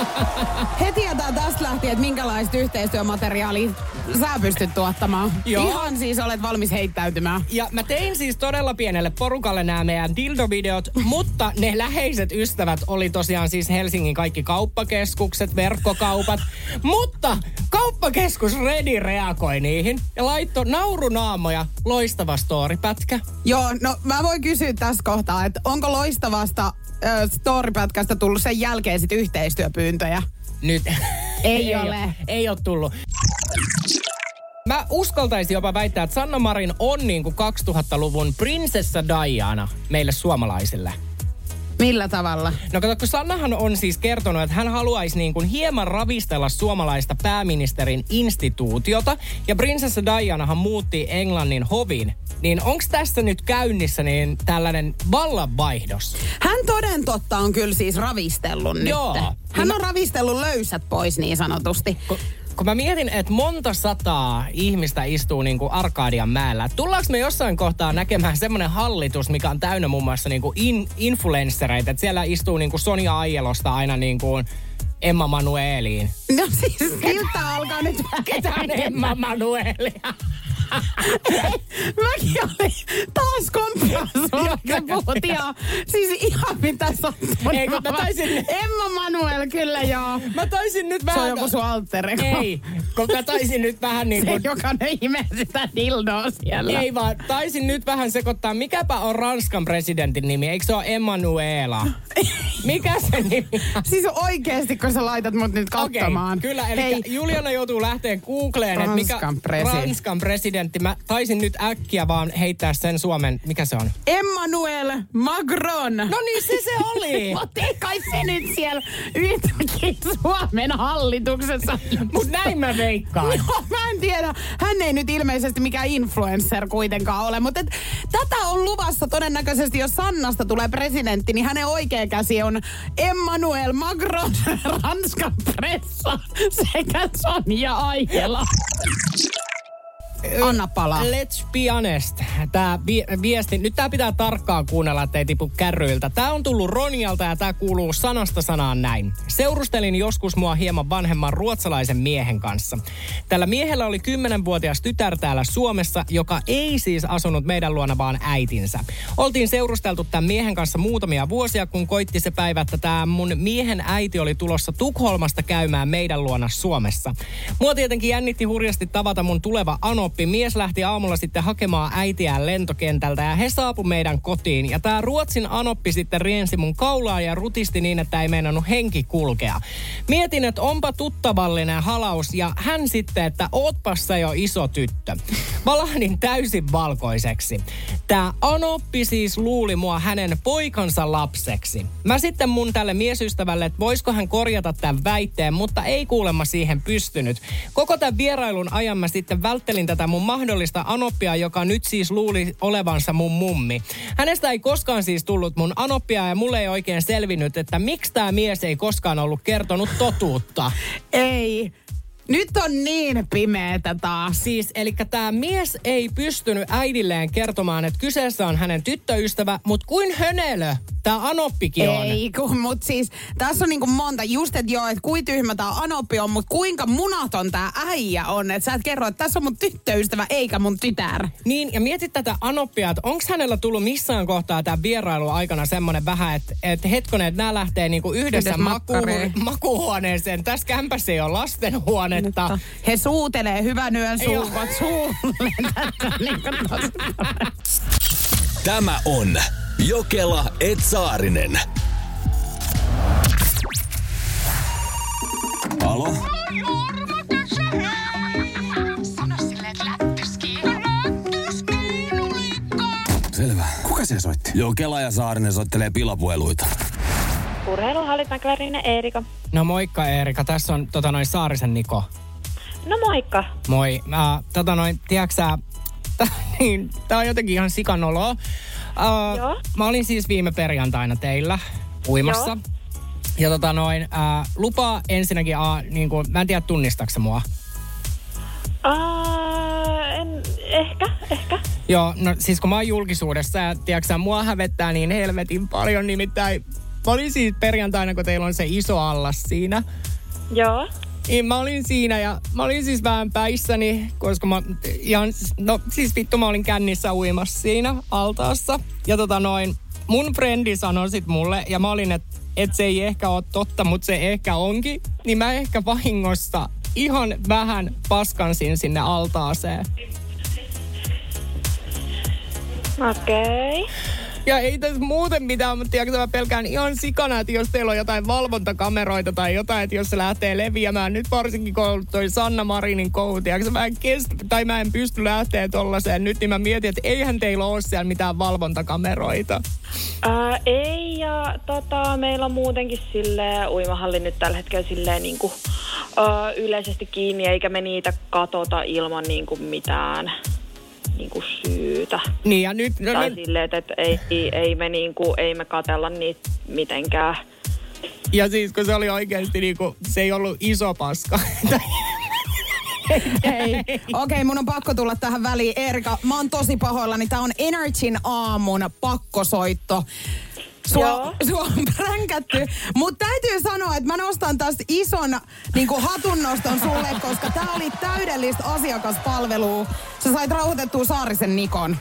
[SPEAKER 2] He tietää tästä lähtien, että minkälaista yhteistyömateriaalia sä pystyt tuottamaan.
[SPEAKER 3] Joo.
[SPEAKER 2] Ihan siis olet valmis heittäytymään.
[SPEAKER 3] Ja mä tein siis todella pienelle porukalle nämä meidän dildo-videot, mutta ne läheiset ystävät oli tosiaan siis Helsingin kaikki kauppakeskukset, verkkokaupat. Mutta kauppakeskus Redi reagoi niihin ja laittoi naurunaamoja loistava storypätkä.
[SPEAKER 2] Joo, no mä voin kysyä tässä kohtaa, että onko loistavasta storypätkästä tullut sen jälkeen sit yhteistyöpyyntöjä?
[SPEAKER 3] Nyt
[SPEAKER 2] Ei ole.
[SPEAKER 3] Ole, ei ole tullut. Mä uskaltaisin jopa väittää, että Sanna Marin on niin kuin 2000-luvun prinsessa Diana meille suomalaisille.
[SPEAKER 2] Millä tavalla?
[SPEAKER 3] No kato, kun Sannahan on siis kertonut, että hän haluaisi niin kuin hieman ravistella suomalaista pääministerin instituutiota. Ja prinsessa Dianahan muutti Englannin hovin. Niin onko tässä nyt käynnissä niin tällainen vallanvaihdos?
[SPEAKER 2] Hän toden totta on kyllä siis ravistellut nyt.
[SPEAKER 3] Joo.
[SPEAKER 2] Hän on ravistellut löysät pois niin sanotusti.
[SPEAKER 3] Kun, kun mä mietin, että monta sataa ihmistä istuu niin kuin Arkadian mäellä. Tullaanko me jossain kohtaa näkemään semmoinen hallitus, mikä on täynnä muun muassa niin kuin in, influenssereita, että siellä istuu niin kuin Sonja Aijelosta aina niin kuin Emma Manueliin.
[SPEAKER 2] No siis siltä alkaa nyt vähän
[SPEAKER 3] Ketä on Emma Manuelia?
[SPEAKER 2] Mäkin olin taas ja ja siis ihan mitä sattuu.
[SPEAKER 3] Ei, kun mä taisin-
[SPEAKER 2] Emma Manuel, kyllä joo.
[SPEAKER 3] Mä taisin nyt
[SPEAKER 2] Se
[SPEAKER 3] vähän...
[SPEAKER 2] on joku sun alter ego.
[SPEAKER 3] Ei, kun mä taisin nyt vähän niin
[SPEAKER 2] Se,
[SPEAKER 3] kuin...
[SPEAKER 2] joka ne imee sitä dildoa siellä.
[SPEAKER 3] Ei vaan, taisin nyt vähän sekoittaa. Mikäpä on Ranskan presidentin nimi? Eikö se ole Emmanuela? Mikä se nimi?
[SPEAKER 2] Siis oikeesti, kun sä laitat mut nyt katsomaan.
[SPEAKER 3] kyllä. Eli
[SPEAKER 2] Hei,
[SPEAKER 3] Juliana joutuu lähteä Googleen, että mikä
[SPEAKER 2] Ranskan.
[SPEAKER 3] Ranskan presidentti. Mä taisin nyt äkkiä vaan heittää sen Suomen. Mikä se on?
[SPEAKER 2] Emmanuel Macron.
[SPEAKER 3] No niin, se se oli.
[SPEAKER 2] Mutta ei kai se nyt siellä yhtäkkiä Suomen hallituksessa.
[SPEAKER 3] Mut näin mä veikkaan.
[SPEAKER 2] No, mä en tiedä. Hän ei nyt ilmeisesti mikään influencer kuitenkaan ole, mutta et, tätä on luvassa todennäköisesti, jos Sannasta tulee presidentti, niin hänen oikea käsi on Emmanuel Macron, Ranskan pressa sekä Sonja Aikela. Anna palaa.
[SPEAKER 3] Let's be honest. Tää vi- viesti, nyt tää pitää tarkkaan kuunnella, ettei tipu kärryiltä. Tää on tullut Ronialta ja tää kuuluu sanasta sanaan näin. Seurustelin joskus mua hieman vanhemman ruotsalaisen miehen kanssa. Tällä miehellä oli 10-vuotias tytär täällä Suomessa, joka ei siis asunut meidän luona, vaan äitinsä. Oltiin seurusteltu tämän miehen kanssa muutamia vuosia, kun koitti se päivä, että tämä mun miehen äiti oli tulossa Tukholmasta käymään meidän luona Suomessa. Mua tietenkin jännitti hurjasti tavata mun tuleva anoppi. Mies lähti aamulla sitten hakemaan äitiään lentokentältä ja he saapu meidän kotiin. Ja tämä Ruotsin anoppi sitten riensi mun kaulaa ja rutisti niin, että ei meinannut henki kulkea. Mietin, että onpa tuttavallinen halaus ja hän sitten, että ootpas sä jo iso tyttö. Valahdin täysin valkoiseksi. Tämä Anoppi siis luuli mua hänen poikansa lapseksi. Mä sitten mun tälle miesystävälle, että voisiko hän korjata tämän väitteen, mutta ei kuulemma siihen pystynyt. Koko tämän vierailun ajan mä sitten välttelin tätä mun mahdollista Anoppia, joka nyt siis luuli olevansa mun mummi. Hänestä ei koskaan siis tullut mun Anoppia ja mulle ei oikein selvinnyt, että miksi tämä mies ei koskaan ollut kertonut totuutta.
[SPEAKER 2] Ei. Nyt on niin pimeetä taas.
[SPEAKER 3] Siis, eli tämä mies ei pystynyt äidilleen kertomaan, että kyseessä on hänen tyttöystävä, mutta kuin hönelö tämä Anoppikin on.
[SPEAKER 2] Ei, kun, mut siis tässä on niinku monta. Just, että joo, että kuin tyhmä tämä Anoppi on, mutta kuinka munaton tämä äijä on. Että sä et kerro, että tässä on mun tyttöystävä eikä mun tytär.
[SPEAKER 3] Niin, ja mietit tätä Anoppia, että onko hänellä tullut missään kohtaa tämän vierailu aikana semmoinen vähän, että, että hetkonen, että nämä lähtee niinku yhdessä
[SPEAKER 2] Yhdessä
[SPEAKER 3] maku,
[SPEAKER 2] makkareen.
[SPEAKER 3] makuhuoneeseen. Tässä kämpässä ei ole lastenhuonetta.
[SPEAKER 2] He suutelee hyvän yön
[SPEAKER 3] Joo.
[SPEAKER 2] suuvat suulle.
[SPEAKER 1] Tämä on Jokela Etsaarinen. Alo? Selvä. Kuka se soitti? Jokela ja Saarinen soittelee pilapueluita.
[SPEAKER 4] Urheiluhallit Mäklarinen Eerika.
[SPEAKER 3] No moikka Eerika, tässä on tota noin Saarisen Niko.
[SPEAKER 4] No moikka.
[SPEAKER 3] Moi. Äh, tota noin, tiedätkö tää, niin, tää on jotenkin ihan sikanoloa. Äh,
[SPEAKER 4] Joo.
[SPEAKER 3] mä olin siis viime perjantaina teillä uimassa.
[SPEAKER 4] Joo.
[SPEAKER 3] Ja tota noin, äh, lupaa ensinnäkin, äh, niin kuin, mä en tiedä tunnistaako mua.
[SPEAKER 4] Uh, en, ehkä, ehkä.
[SPEAKER 3] Joo, no siis kun mä oon julkisuudessa ja tiedätkö mua hävettää niin helvetin paljon, nimittäin mä olin siis perjantaina, kun teillä on se iso allas siinä.
[SPEAKER 4] Joo.
[SPEAKER 3] Niin mä olin siinä ja mä olin siis vähän päissäni, koska mä ihan, no siis vittu mä olin kännissä uimassa siinä altaassa. Ja tota noin, mun frendi sanoi sit mulle ja mä olin, että et se ei ehkä ole totta, mutta se ehkä onkin. Niin mä ehkä vahingossa ihan vähän paskansin sinne altaaseen.
[SPEAKER 4] Okei. Okay.
[SPEAKER 3] Ja ei tässä muuten mitään, mutta tiedätkö, mä pelkään ihan sikana, että jos teillä on jotain valvontakameroita tai jotain, että jos se lähtee leviämään, nyt varsinkin kun toi Sanna Marinin kohu, tiedätkö, mä en kestä, tai mä en pysty lähteä tollaiseen. Nyt, niin mä mietin, että eihän teillä ole siellä mitään valvontakameroita.
[SPEAKER 4] Uh, ei, ja tota, meillä on muutenkin sille uimahalli nyt tällä hetkellä silleen niin kuin, uh, yleisesti kiinni, eikä me niitä katota ilman niin kuin mitään niin kuin syytä.
[SPEAKER 3] Niin ja nyt, no,
[SPEAKER 4] Tai
[SPEAKER 3] nyt
[SPEAKER 4] silleen, että et ei, ei, ei, me niin kuin, ei me katella niitä mitenkään.
[SPEAKER 3] ja siis kun se oli oikeasti niinku, se ei ollut iso paska.
[SPEAKER 2] Hei, okei, okay, mun on pakko tulla tähän väliin. Erika, mä oon tosi pahoillani. Tää on Energyn aamun pakkosoitto. Sua,
[SPEAKER 4] Joo.
[SPEAKER 2] sua on pränkätty, mutta täytyy sanoa, että mä nostan tästä ison niin hatunnoston sulle, koska tää oli täydellistä asiakaspalvelua. Sä sait rauhoitettua Saarisen Nikon.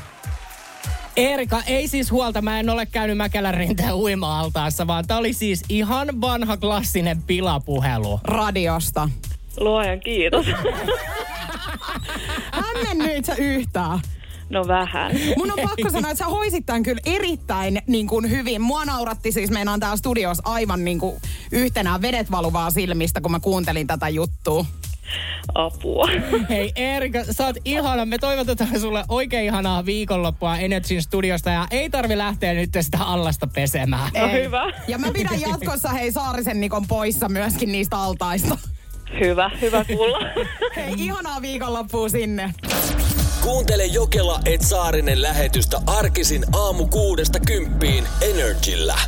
[SPEAKER 3] Erika, ei siis huolta, mä en ole käynyt Mäkelän rinteen uima-altaassa, vaan tää oli siis ihan vanha klassinen pilapuhelu.
[SPEAKER 2] radiosta.
[SPEAKER 4] Luojan kiitos.
[SPEAKER 2] Hämmennyt sä yhtään?
[SPEAKER 4] No vähän.
[SPEAKER 2] Mun on pakko sanoa, että sä hoisit tämän kyllä erittäin niin kuin hyvin. Mua nauratti siis, meinaan täällä studiossa aivan niin kuin yhtenä vedet valuvaa silmistä, kun mä kuuntelin tätä juttua.
[SPEAKER 4] Apua.
[SPEAKER 3] Hei Erika, sä oot ihana. Me toivotetaan sulle oikein ihanaa viikonloppua Energyn studiosta ja ei tarvi lähteä nyt sitä allasta pesemään.
[SPEAKER 4] No hyvä.
[SPEAKER 2] Ja mä pidän jatkossa hei Saarisen Nikon poissa myöskin niistä altaista.
[SPEAKER 4] Hyvä, hyvä kuulla.
[SPEAKER 2] Hei, ihanaa viikonloppua sinne.
[SPEAKER 1] Kuuntele Jokela Etsaarinen lähetystä arkisin aamu kuudesta kymppiin Energillä.